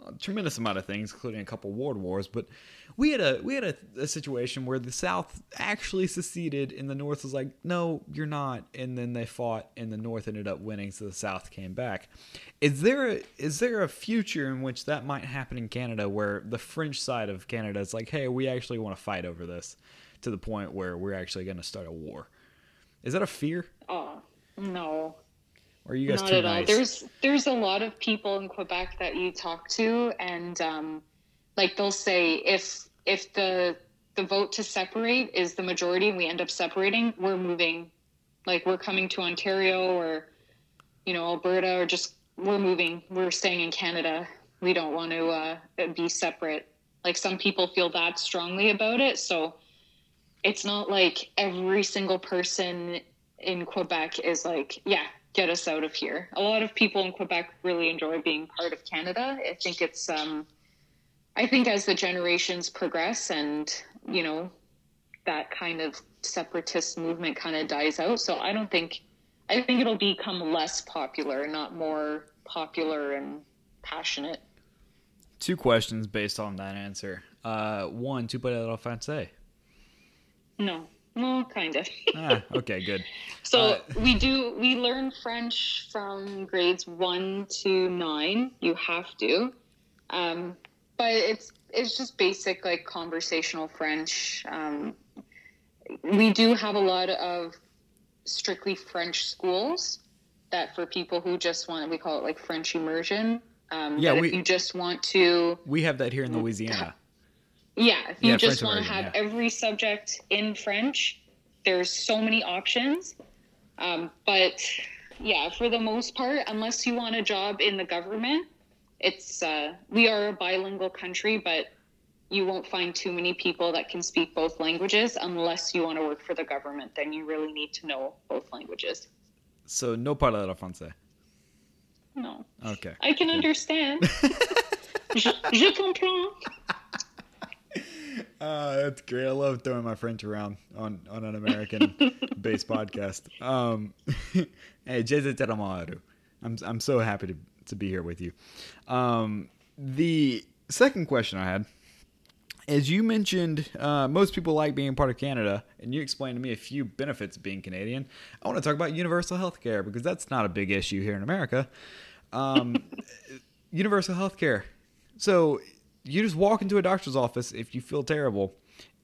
a tremendous amount of things, including a couple world wars. But we had a we had a, a, situation where the South actually seceded, and the North was like, "No, you're not." And then they fought, and the North ended up winning, so the South came back. Is there a, is there a future in which that might happen in Canada, where the French side of Canada is like, "Hey, we actually want to fight over this," to the point where we're actually going to start a war? Is that a fear? Oh no, or are you guys Not too at nice? all. There's there's a lot of people in Quebec that you talk to, and um, like they'll say if if the the vote to separate is the majority and we end up separating, we're moving. Like we're coming to Ontario or you know Alberta or just we're moving. We're staying in Canada. We don't want to uh, be separate. Like some people feel that strongly about it, so it's not like every single person in Quebec is like, yeah, get us out of here. A lot of people in Quebec really enjoy being part of Canada. I think it's, um, I think as the generations progress and, you know, that kind of separatist movement kind of dies out. So I don't think, I think it'll become less popular, not more popular and passionate. Two questions based on that answer. Uh, one, tu parles français? No. no, kind of. ah, okay, good. So uh, we do we learn French from grades one to nine. You have to, um, but it's it's just basic like conversational French. Um, we do have a lot of strictly French schools that for people who just want we call it like French immersion. Um, yeah, we, you just want to. We have that here in Louisiana. Yeah, if you yeah, just want to have yeah. every subject in French, there's so many options. Um, but yeah, for the most part, unless you want a job in the government, it's uh, we are a bilingual country, but you won't find too many people that can speak both languages unless you want to work for the government. Then you really need to know both languages. So no parla français. No, Okay. I can understand. je, je comprends. Uh, that's great. I love throwing my French around on, on an American based podcast. Um, hey, Jeze Teramaru. I'm I'm so happy to, to be here with you. Um, the second question I had as you mentioned uh, most people like being part of Canada, and you explained to me a few benefits of being Canadian. I want to talk about universal health care because that's not a big issue here in America. Um, universal health care. So you just walk into a doctor's office if you feel terrible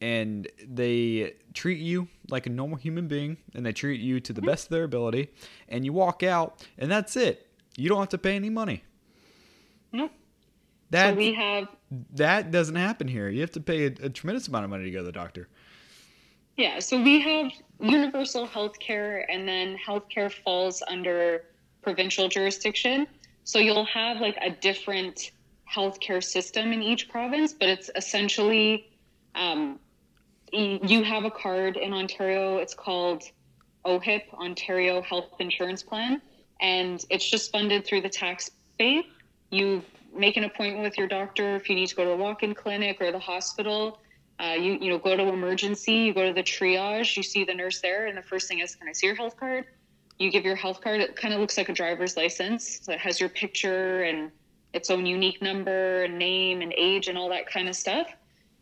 and they treat you like a normal human being and they treat you to the hmm. best of their ability and you walk out and that's it. You don't have to pay any money. No. that so we have that doesn't happen here. You have to pay a, a tremendous amount of money to go to the doctor. Yeah, so we have universal health care, and then health care falls under provincial jurisdiction. So you'll have like a different healthcare system in each province, but it's essentially um, you have a card in Ontario. It's called OHIP, Ontario Health Insurance Plan, and it's just funded through the tax base. You make an appointment with your doctor if you need to go to a walk-in clinic or the hospital. Uh, you you know go to emergency, you go to the triage, you see the nurse there, and the first thing is, "Can I see your health card?" You give your health card. It kind of looks like a driver's license. So it has your picture and its own unique number and name and age and all that kind of stuff.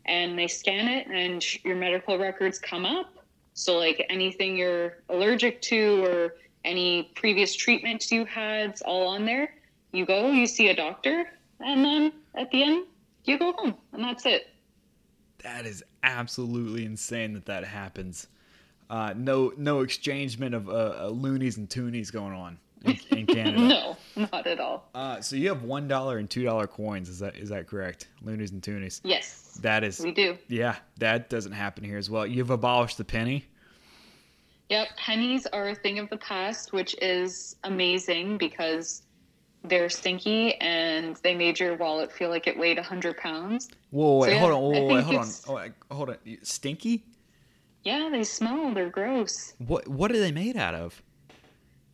And they scan it, and your medical records come up. So like anything you're allergic to or any previous treatments you had, it's all on there. You go, you see a doctor, and then at the end, you go home, and that's it. that is absolutely insane that that happens uh, no no exchangement of uh, uh, loonies and toonies going on in, in canada No, not at all. uh, so you have one dollar and two dollar coins is that is that correct loonies and toonies Yes, that is we do. Yeah, that doesn't happen here as well. You've abolished the penny. Yep, pennies are a thing of the past, which is amazing because they're stinky and they made your wallet feel like it weighed 100 pounds. Whoa, wait, So, hold on, whoa, wait, hold on, oh, hold on. Stinky? Yeah, they smell, they're gross. What what are they made out of?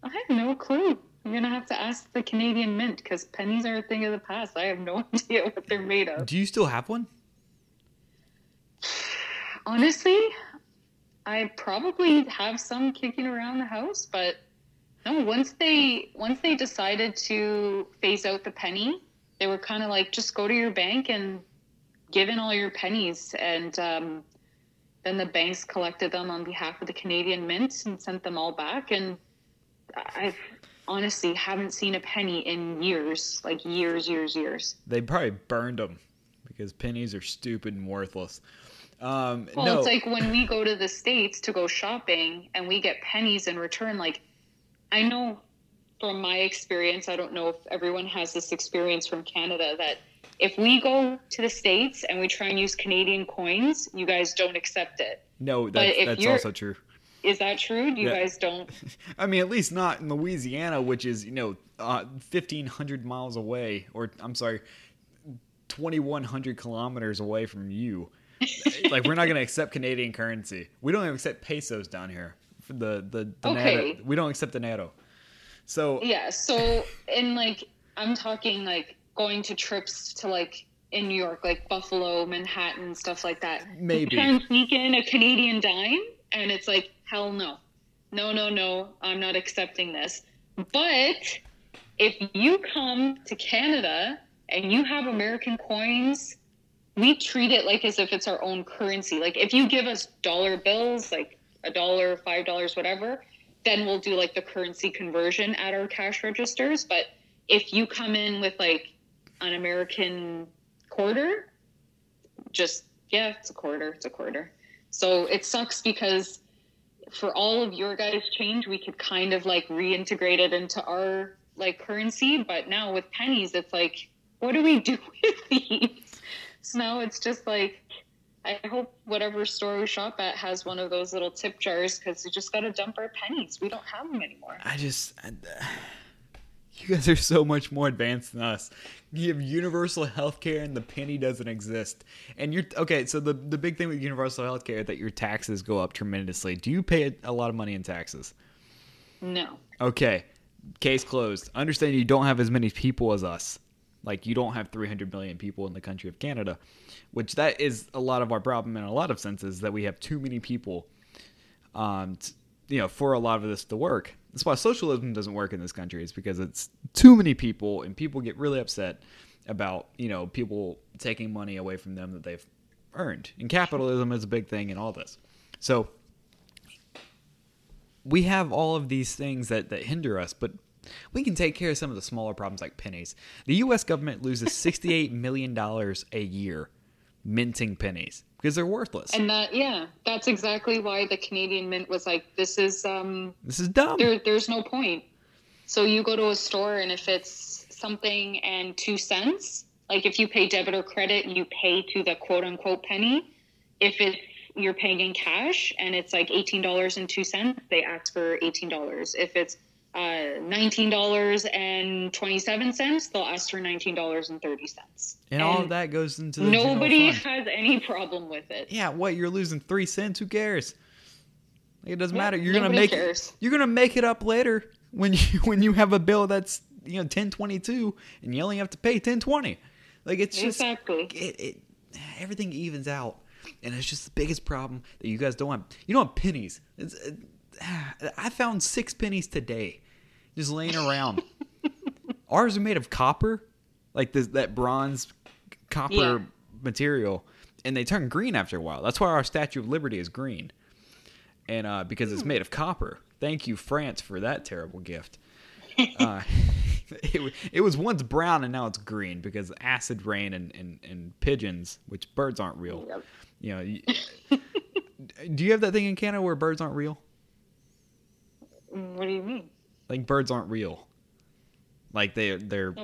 I have no clue. I'm going to have to ask the Canadian Mint because pennies are a thing of the past. I have no idea what they're made of. Do you still have one? Honestly, I probably have some kicking around the house, but no. Once they once they decided to phase out the penny, they were kind of like, just go to your bank and give in all your pennies, and um, then the banks collected them on behalf of the Canadian Mint and sent them all back. And I honestly haven't seen a penny in years, like years, years, years. They probably burned them because pennies are stupid and worthless. Um, Well, no, it's like when we go to the States to go shopping and we get pennies in return. Like, I know from my experience, I don't know if everyone has this experience from Canada, that if we go to the States and we try and use Canadian coins, you guys don't accept it. no, that's, if that's you're- also true. Is that true? Do You Yeah. guys don't? I mean, at least not in Louisiana, which is you know uh, fifteen hundred miles away, or I'm sorry, twenty one hundred kilometers away from you. like we're not going to accept Canadian currency. We don't even accept pesos down here. The the, the Okay. dinero- we don't accept dinero. So Yeah. So, in like, I'm talking like going to trips to like in New York, like Buffalo, Manhattan, stuff like that. Maybe. And sneak in a Canadian dime, and it's like, hell no. No, no, no. I'm not accepting this. But if you come to Canada and you have American coins, we treat it like as if it's our own currency. Like if you give us dollar bills, like a dollar, five dollars, whatever, then we'll do like the currency conversion at our cash registers. But if you come in with like an American quarter, just yeah, it's a quarter, it's a quarter. So it sucks because for all of your guys' change, we could kind of like reintegrate it into our like currency. But now with pennies, it's like, what do we do with these? So now it's just like, I hope whatever store we shop at has one of those little tip jars because we just got to dump our pennies. We don't have them anymore. I just I, You guys are so much more advanced than us. You have universal health care and the penny doesn't exist. And you're okay, so the the big thing with universal health care that your taxes go up tremendously. Do you pay a lot of money in taxes? No. Okay. Case closed. Understand you don't have as many people as us. Like you don't have 300 million people in the country of Canada, which that is a lot of our problem in a lot of senses that we have too many people um t- you know for a lot of this to work. That's why socialism doesn't work in this country. It's because it's too many people and people get really upset about, you know, people taking money away from them that they've earned. And capitalism is a big thing in all this. So we have all of these things that, that hinder us, but we can take care of some of the smaller problems like pennies. The U.S. government loses $68 million a year minting pennies because they're worthless. And that, yeah, that's exactly why the Canadian Mint was like, this is, um, this is dumb. there, there's no point. So you go to a store, and if it's something and two cents, like if you pay debit or credit, you pay to the quote unquote penny. If it's you're paying in cash and it's like eighteen dollars and two cents, they ask for eighteen dollars. If it's uh, nineteen dollars and twenty seven cents, they'll ask for nineteen dollars and thirty cents. and, all of that goes into the Nobody has any problem with it. Yeah, what you're losing three cents? Who cares? Like, it doesn't Yeah, matter. You're gonna make cares. you're gonna make it up later when you when you have a bill that's you know ten twenty two and you only have to pay ten twenty. Like it's just Exactly. it, it everything evens out, and it's just the biggest problem that you guys don't have. You don't have pennies. It's, it, I found six pennies today, just laying around. Ours are made of copper, like this that bronze copper Yeah. material, and they turn green after a while. That's why our Statue of Liberty is green, and uh, because it's made of copper. Thank you, France, for that terrible gift. uh, it, it was once brown and now it's green because acid rain and, and, and pigeons, which birds aren't real. Yep. You know, you- do you have that thing in Canada where birds aren't real? What do you mean? Like birds aren't real. Like they they're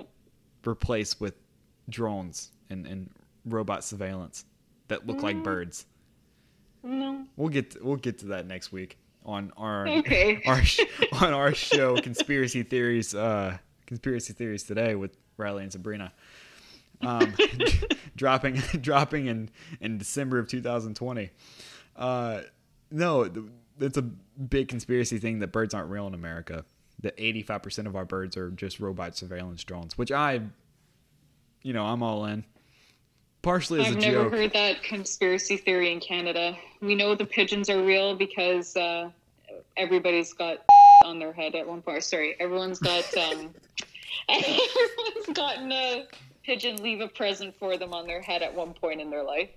replaced with drones and, and robot surveillance that look like birds. No. We'll get to, we'll get to that next week on our Okay. our sh- on our show conspiracy theories uh conspiracy theories today with Riley and Sabrina. Um dropping dropping in in December of 2020. Uh no, it's a big conspiracy thing that birds aren't real in America. That 85% of our birds are just robot surveillance drones, which I you know, I'm all in. Partially as I've a never heard that conspiracy theory in Canada. We know the pigeons are real because uh, everybody's got on their head at one point. Sorry, everyone's got um, everyone's gotten a pigeon leave a present for them on their head at one point in their life.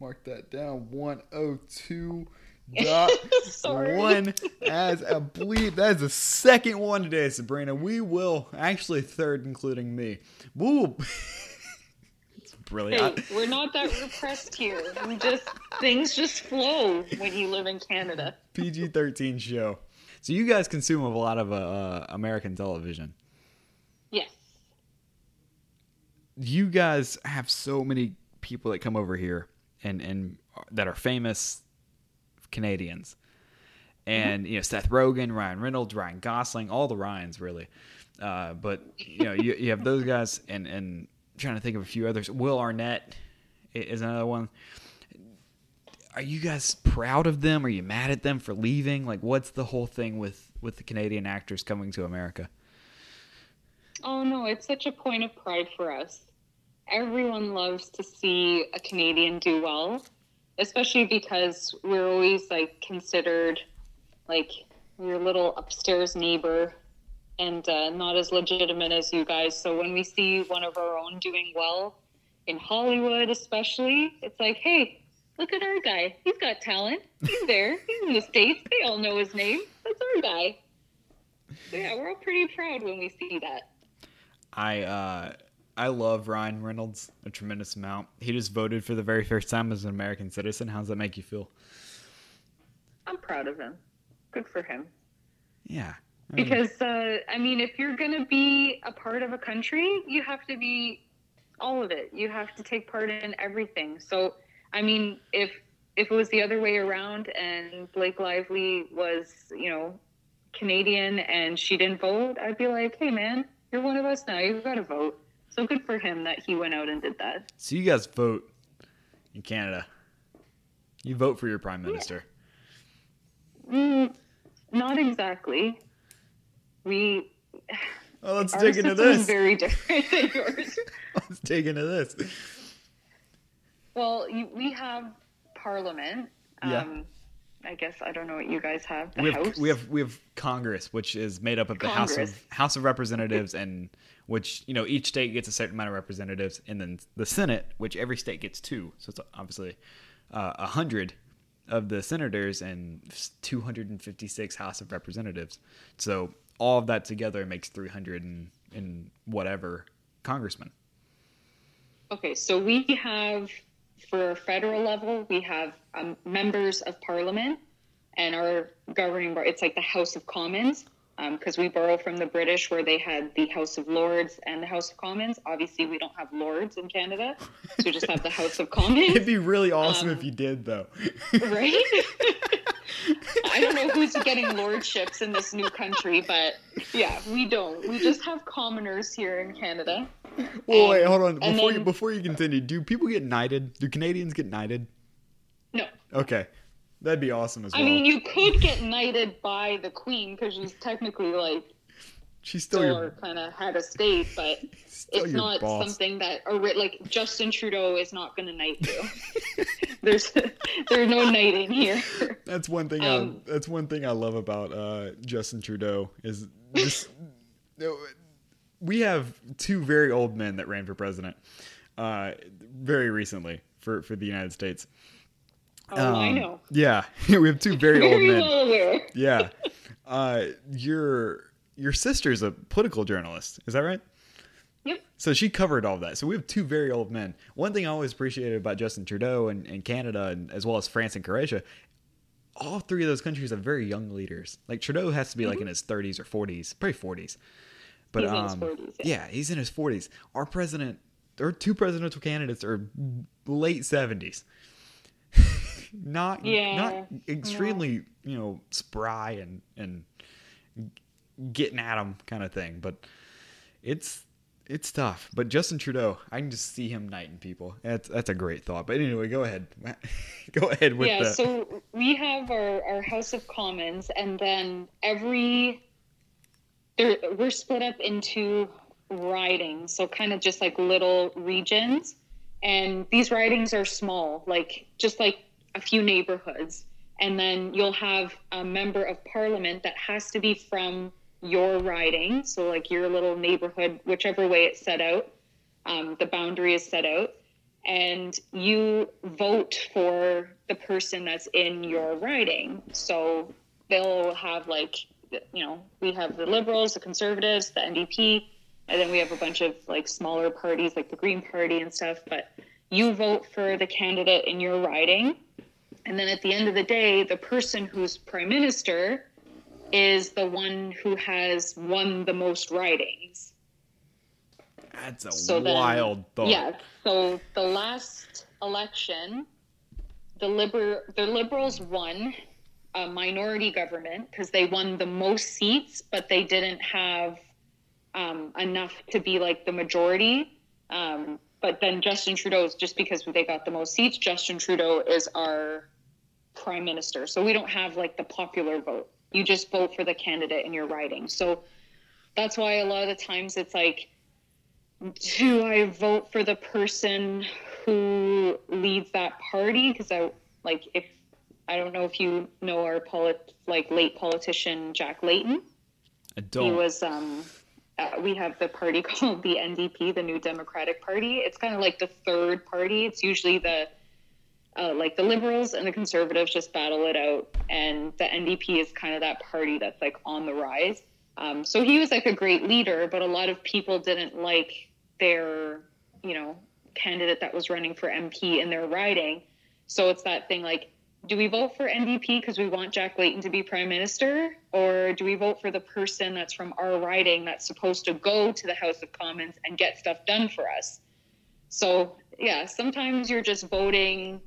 Mark that down. 102 dot one as a bleep. That is the second one today, Sabrina. We will actually third, including me. Woo! it's brilliant. Hey, we're not that repressed here. We just things just flow when you live in Canada. PG thirteen show. So you guys consume a lot of uh, uh, American television. Yes. You guys have so many people that come over here and and that are famous Canadians. And you know Seth Rogen, Ryan Reynolds, Ryan Gosling, all the Ryans really. Uh, but you know you, you have those guys, and and I'm trying to think of a few others. Will Arnett is another one. Are you guys proud of them? Are you mad at them for leaving? Like, what's the whole thing with with the Canadian actors coming to America? Oh no, it's such a point of pride for us. Everyone loves to see a Canadian do well, especially because we're always like considered like your little upstairs neighbor and uh, not as legitimate as you guys. So when we see one of our own doing well in Hollywood, especially, it's like, hey, look at our guy. He's got talent. He's there. He's in the States. They all know his name. That's our guy. So yeah, we're all pretty proud when we see that. I uh, I love Ryan Reynolds a tremendous amount. He just voted for the very first time as an American citizen. How does that make you feel? I'm proud of him. Good for him. Yeah. I mean, Because uh, I mean, if you're gonna be a part of a country, you have to be all of it. You have to take part in everything. So, I mean, if if it was the other way around and Blake Lively was, you know, Canadian and she didn't vote, I'd be like, hey man, you're one of us now. You've got to vote. So good for him that he went out and did that. So you guys vote in Canada. You vote for your prime minister. Mm, not exactly. We. Well, let's dig into this. very different than yours. Let's dig into this. Well, you, we have Parliament. Yeah. Um, I guess I don't know what you guys have. The We have, House. we have we have Congress, which is made up of the House of House of Representatives, and which you know each state gets a certain amount of representatives, and then the Senate, which every state gets two. So it's obviously uh, a hundred of the senators and 256 House of Representatives. So all of that together makes 300 and, and whatever congressmen. Okay, so we have for federal level, we have um, members of parliament and our governing board. It's like the House of Commons because we borrow from the British where they had the House of Lords and the House of Commons. Obviously, we don't have Lords in Canada, so we just have the House of Commons, It'd be really awesome Um, if you did, though. right? I don't know who's getting lordships in this new country, but yeah, we don't. We just have commoners here in Canada. well, wait, um, hold on. Before you before you continue, do people get knighted? Do Canadians get knighted? No, Okay, that'd be awesome as well. I mean, you could get knighted by the queen because she's technically like She's still still your kind of head of state, but it's not boss. something that or like Justin Trudeau is not going to knight you. there's there's no knighting here. That's one thing. Um, I, that's one thing I love about uh, Justin Trudeau is just we have two very old men that ran for president uh, very recently for for the United States. Oh, I Um, know. Yeah, we have two very old men. well aware. Yeah, uh, your your sister's a political journalist. Is that right? Yep. So she covered all of that. So we have two very old men. One thing I always appreciated about Justin Trudeau and, and Canada, and as well as France and Croatia, all three of those countries have very young leaders. Like Trudeau has to be like in his 30s or 40s, probably 40s. But Mm-hmm. He's um, 40s, yeah. yeah, he's in his 40s. Our president, our two presidential candidates are late 70s. Not Yeah, not extremely you know spry and and getting at them kind of thing but it's it's tough. But justin trudeau i can just see him knighting people. That's that's a great thought. But anyway go ahead. Go ahead with yeah, the so we have our, our House of Commons, and then every there we're split up into ridings, so kind of just like little regions, and these ridings are small, like just like a few neighborhoods, and then you'll have a member of parliament that has to be from your riding, so like your little neighborhood, whichever way it's set out, um, the boundary is set out and you vote for the person that's in your riding. So they'll have like, you know, we have the liberals, the conservatives, the NDP, and then we have a bunch of like smaller parties like the Green Party and stuff. But you vote for the candidate in your riding. And then at the end of the day, the person who's prime minister is the one who has won the most ridings. that's a So then- wild thought Yeah. So the last election, the liber the liberals won a minority government because they won the most seats, but they didn't have um, enough to be like the majority. Um, but then Justin Trudeau is just because they got the most seats. Justin Trudeau is our prime minister, so we don't have like the popular vote. You just vote for the candidate in your riding. So that's why a lot of the times it's like do I vote for the person who leads that party? Because I like if I don't know if you know our polit like late politician Jack Layton. i He don't He was um. Uh, we have the party called the NDP, the New Democratic Party. It's kind of like the third party. It's usually the uh, like the liberals and the conservatives just battle it out, and the NDP is kind of that party that's like on the rise. Um, so he was like a great leader, but a lot of people didn't like their, you know, candidate that was running for MP in their riding. So it's that thing like, do we vote for NDP because we want Jack Layton to be prime minister, or do we vote for the person that's from our riding that's supposed to go to the House of Commons and get stuff done for us? So yeah, sometimes you're just voting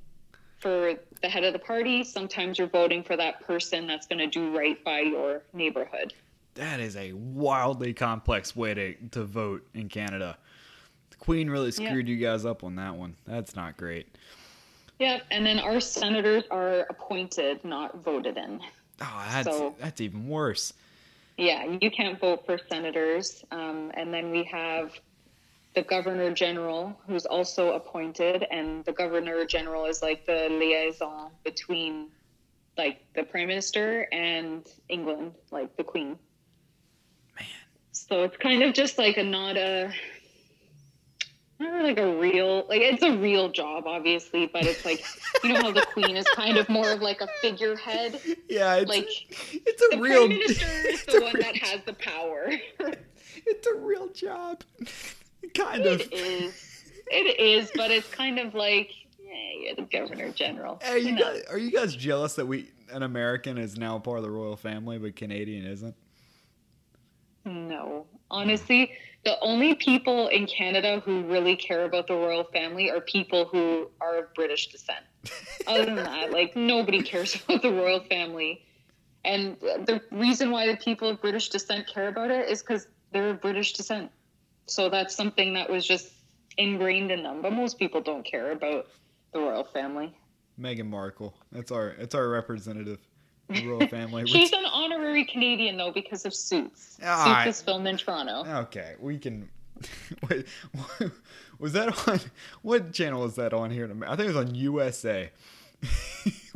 for the head of the party. Sometimes you're voting for that person that's going to do right by your neighborhood. That is a wildly complex way to, to vote in Canada. The Queen really screwed you guys up on that one. That's not great. Yep, and then our senators are appointed, not voted in. Oh, that's So- that's even worse. Yeah, you can't vote for senators. Um, and then we have the governor general, who's also appointed, and the governor general is like the liaison between like the prime minister and England, like the queen. Man. So it's kind of just like a not a not like a real like it's a real job obviously but it's like you know how the queen is kind of more of like a figurehead Yeah, it's like it's a the real prime minister is the one real that has the power It's a real job. Kind of. It is. It is, but it's kind of like yeah, you're the governor general. Hey, you guys, are you guys jealous that we an American is now part of the royal family, but Canadian isn't? No, honestly, the only people in Canada who really care about the royal family are people who are of British descent. Other than that, like nobody cares about the royal family. And the reason why the people of British descent care about it is because they're of British descent. So that's something that was just ingrained in them. But most people don't care about the royal family. Meghan Markle. That's our that's our representative, the royal family. She's an honorary Canadian though because of Suits. Ah, Suits is filmed in Toronto. Okay, we can. Wait, was that on? What channel was that on here? in Amer- I think it was on USA.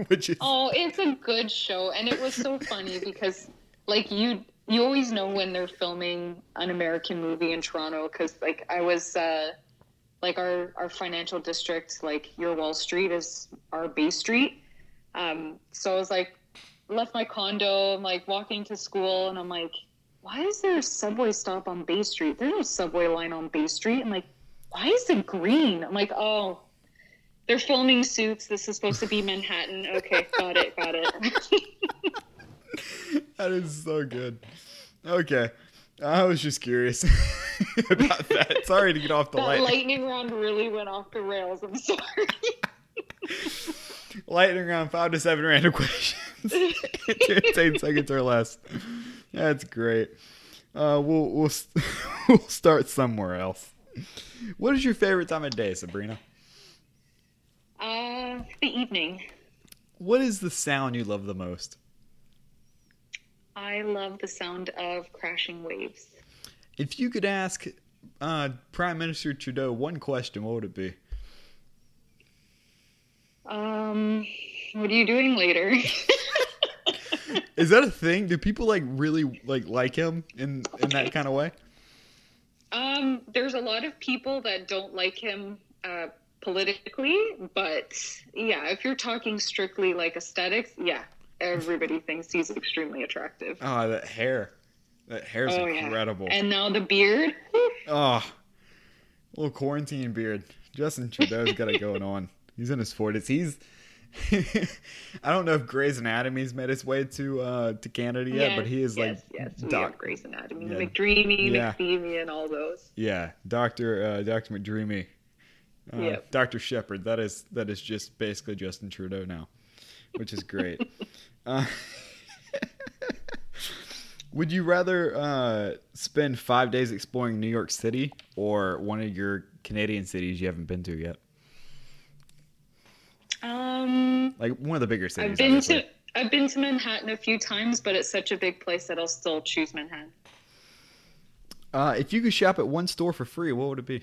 Which is Oh, it's a good show, and it was so funny because, like, you you always know when they're filming an American movie in Toronto because, like, I was uh, like our our financial district, like your Wall Street is our Bay Street. Um, so I was like, left my condo, I'm like walking to school, and I'm like, why is there a subway stop on Bay Street? There's no subway line on Bay Street. I'm like, why is it green? I'm like, oh, they're filming suits. This is supposed to be Manhattan. Okay, got it, got it. that is so good. Okay, I was just curious about that. Sorry to get off the that light. lightning round really went off the rails. I'm sorry. Lightning round five to seven random questions. Ten seconds or less. That's great. Uh, we'll we'll st- we'll start somewhere else. What is your favorite time of day, Sabrina? Uh, the evening. What is the sound you love the most? I love the sound of crashing waves. If you could ask uh, Prime Minister Trudeau one question, what would it be? Um, what are you doing later? Is that a thing? Do people like really like like him in in that kind of way? um, there's a lot of people that don't like him uh, politically, but yeah, if you're talking strictly like aesthetics, yeah, everybody thinks he's extremely attractive. Oh, that hair. That hair's Oh, yeah. incredible. And now the beard. Oh, little quarantine beard. Justin Trudeau's got it going on. He's in his forties. He's. I don't know if Grey's Anatomy's made its way to uh, to Canada yet, yes, but he is yes, like yes, doc. Grey's Anatomy, Yeah. McDreamy, Yeah. McPhee, and all those. Yeah, Doctor uh, Doctor McDreamy. Uh, Yep. Doctor Shepherd. That is that is just basically Justin Trudeau now, which is great. uh, would you rather uh, spend five days exploring New York City or one of your Canadian cities you haven't been to yet? Um, Like one of the bigger cities. I've been obviously. to I've been to Manhattan a few times, but it's such a big place that I'll still choose Manhattan. Uh, if you could shop at one store for free, what would it be?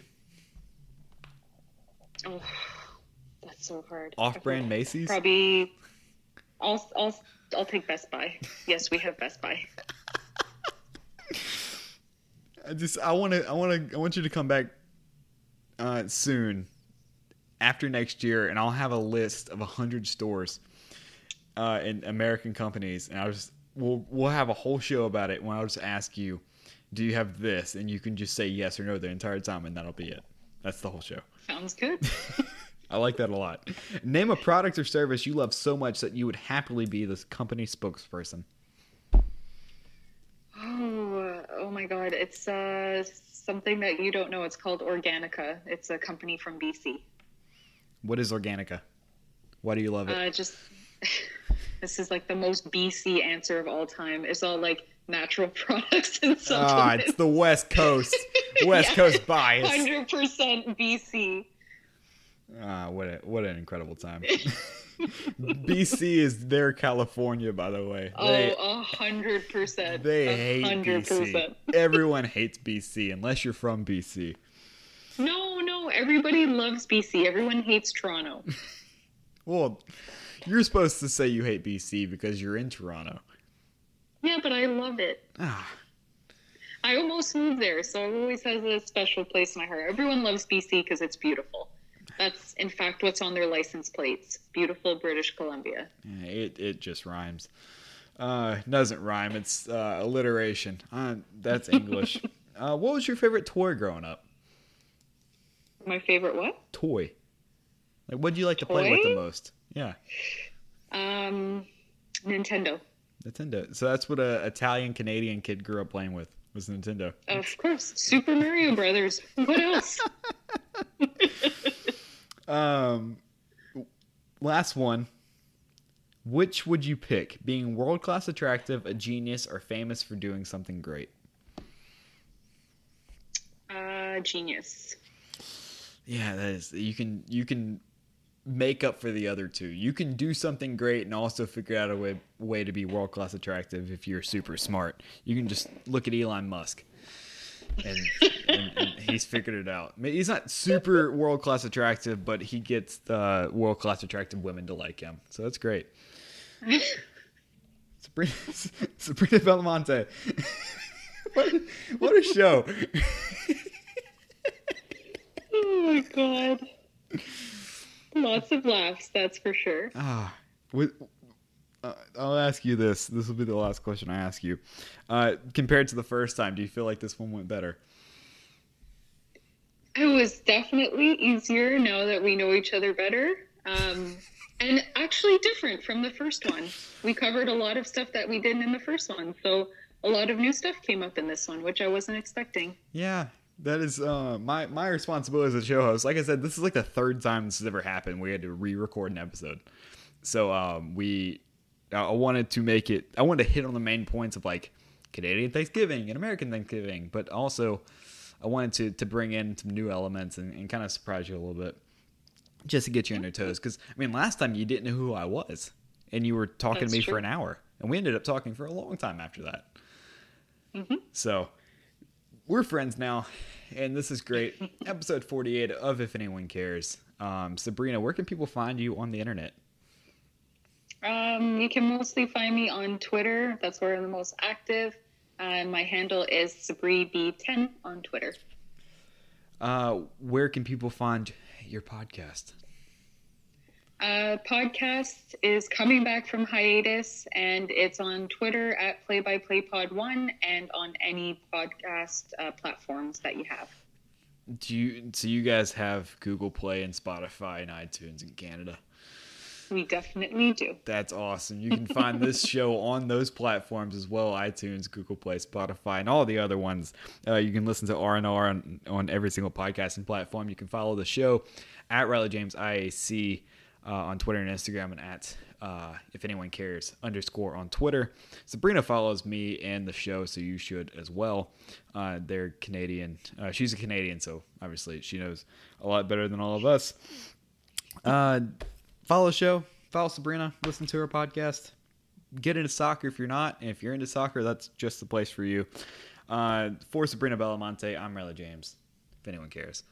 Oh, that's so hard. Off-brand Macy's. Probably. I'll I'll I'll take Best Buy. Yes, we have Best Buy. I just I want to I want to I want you to come back uh, soon after next year, and I'll have a list of a hundred stores uh, in American companies, and I'll just we'll we'll have a whole show about it. When I'll just ask you, do you have this, and you can just say yes or no the entire time, and that'll be it. That's the whole show. Sounds good. I like that a lot. Name a product or service you love so much that you would happily be this company spokesperson. Oh, oh my God! It's uh something that you don't know. It's called Organica. It's a company from BC. What is Organica? Why do you love it? Uh, just this is like the most BC answer of all time. It's all like natural products and Ah, supplements. it's the West Coast. West Yeah. Coast bias. Hundred percent BC. Ah, what a, what an incredible time. BC is their California, by the way. They, Oh, a hundred percent. they hate BC. Everyone hates BC unless you're from BC. No, no, everybody loves BC. Everyone hates Toronto. Well, you're supposed to say you hate BC because you're in Toronto. Yeah, but I love it. Ah, I almost moved there, so it always has a special place in my heart. Everyone loves BC because it's beautiful. That's, in fact, what's on their license plates. Beautiful British Columbia. yeah, it it just rhymes. Uh, doesn't rhyme. It's uh, alliteration. Uh, that's English. uh, what was your favorite toy growing up? My favorite what? Toy. Like, what do you like to play with the most? Yeah, Um, Nintendo. Nintendo. So that's what a Italian Canadian kid grew up playing with was Nintendo. Of course. Super Mario Brothers. What else? Um, last one. Which would you pick? Being world class attractive, a genius, or famous for doing something great? Uh, genius. Yeah, that is. You can you can make up for the other two. You can do something great and also figure out a way way to be world class attractive if you're super smart. You can just look at Elon Musk. And, and, and he's figured it out. I mean, He's not super world class attractive, but he gets the world class attractive women to like him. So that's great. Sabrina, Sabrina Belmonte. what, what a show. Oh my god. Lots of laughs, that's for sure. Ah, with, uh, I'll ask you this. This will be the last question I ask you. Uh, compared to the first time, do you feel like this one went better? It was definitely easier now that we know each other better. Um, and actually different from the first one. We covered a lot of stuff that we didn't in the first one. So a lot of new stuff came up in this one, which I wasn't expecting. Yeah, that is uh, my my responsibility as a show host. Like I said, this is like the third time this has ever happened. We had to re-record an episode, so um, we I wanted to make it. I wanted to hit on the main points of like Canadian Thanksgiving and American Thanksgiving, but also I wanted to to bring in some new elements and, and kind of surprise you a little bit, just to get you on your toes. Because I mean, last time you didn't know who I was, and you were talking That's to me true. for an hour, and we ended up talking for a long time after that. Mhm. So we're friends now, and this is great. Episode 48 of If Anyone Cares. Um, Sabrina, where can people find you on the internet? Um, you can mostly find me on Twitter. That's where I'm the most active. Uh, my handle is SabriB10 on Twitter. Uh, where can people find your podcast? Uh, podcast is coming back from hiatus, and it's on Twitter at Play by Play Pod One, and on any podcast uh, platforms that you have. Do you so you guys have Google Play and Spotify and iTunes in Canada? We definitely do. That's awesome. You can find this show on those platforms as well: iTunes, Google Play, Spotify, and all the other ones. Uh, you can listen to R and R on on every single podcasting platform. You can follow the show at Riley James IAC uh, on Twitter and Instagram, and at uh, if anyone cares underscore on Twitter. Sabrina follows me and the show, so you should as well. Uh, they're Canadian. Uh, she's a Canadian, so obviously she knows a lot better than all of us. Follow the show, follow Sabrina, listen to her podcast. Get into soccer if you're not, and if you're into soccer, that's just the place for you. Uh, for Sabrina Bellamonte, I'm Riley James. If anyone cares.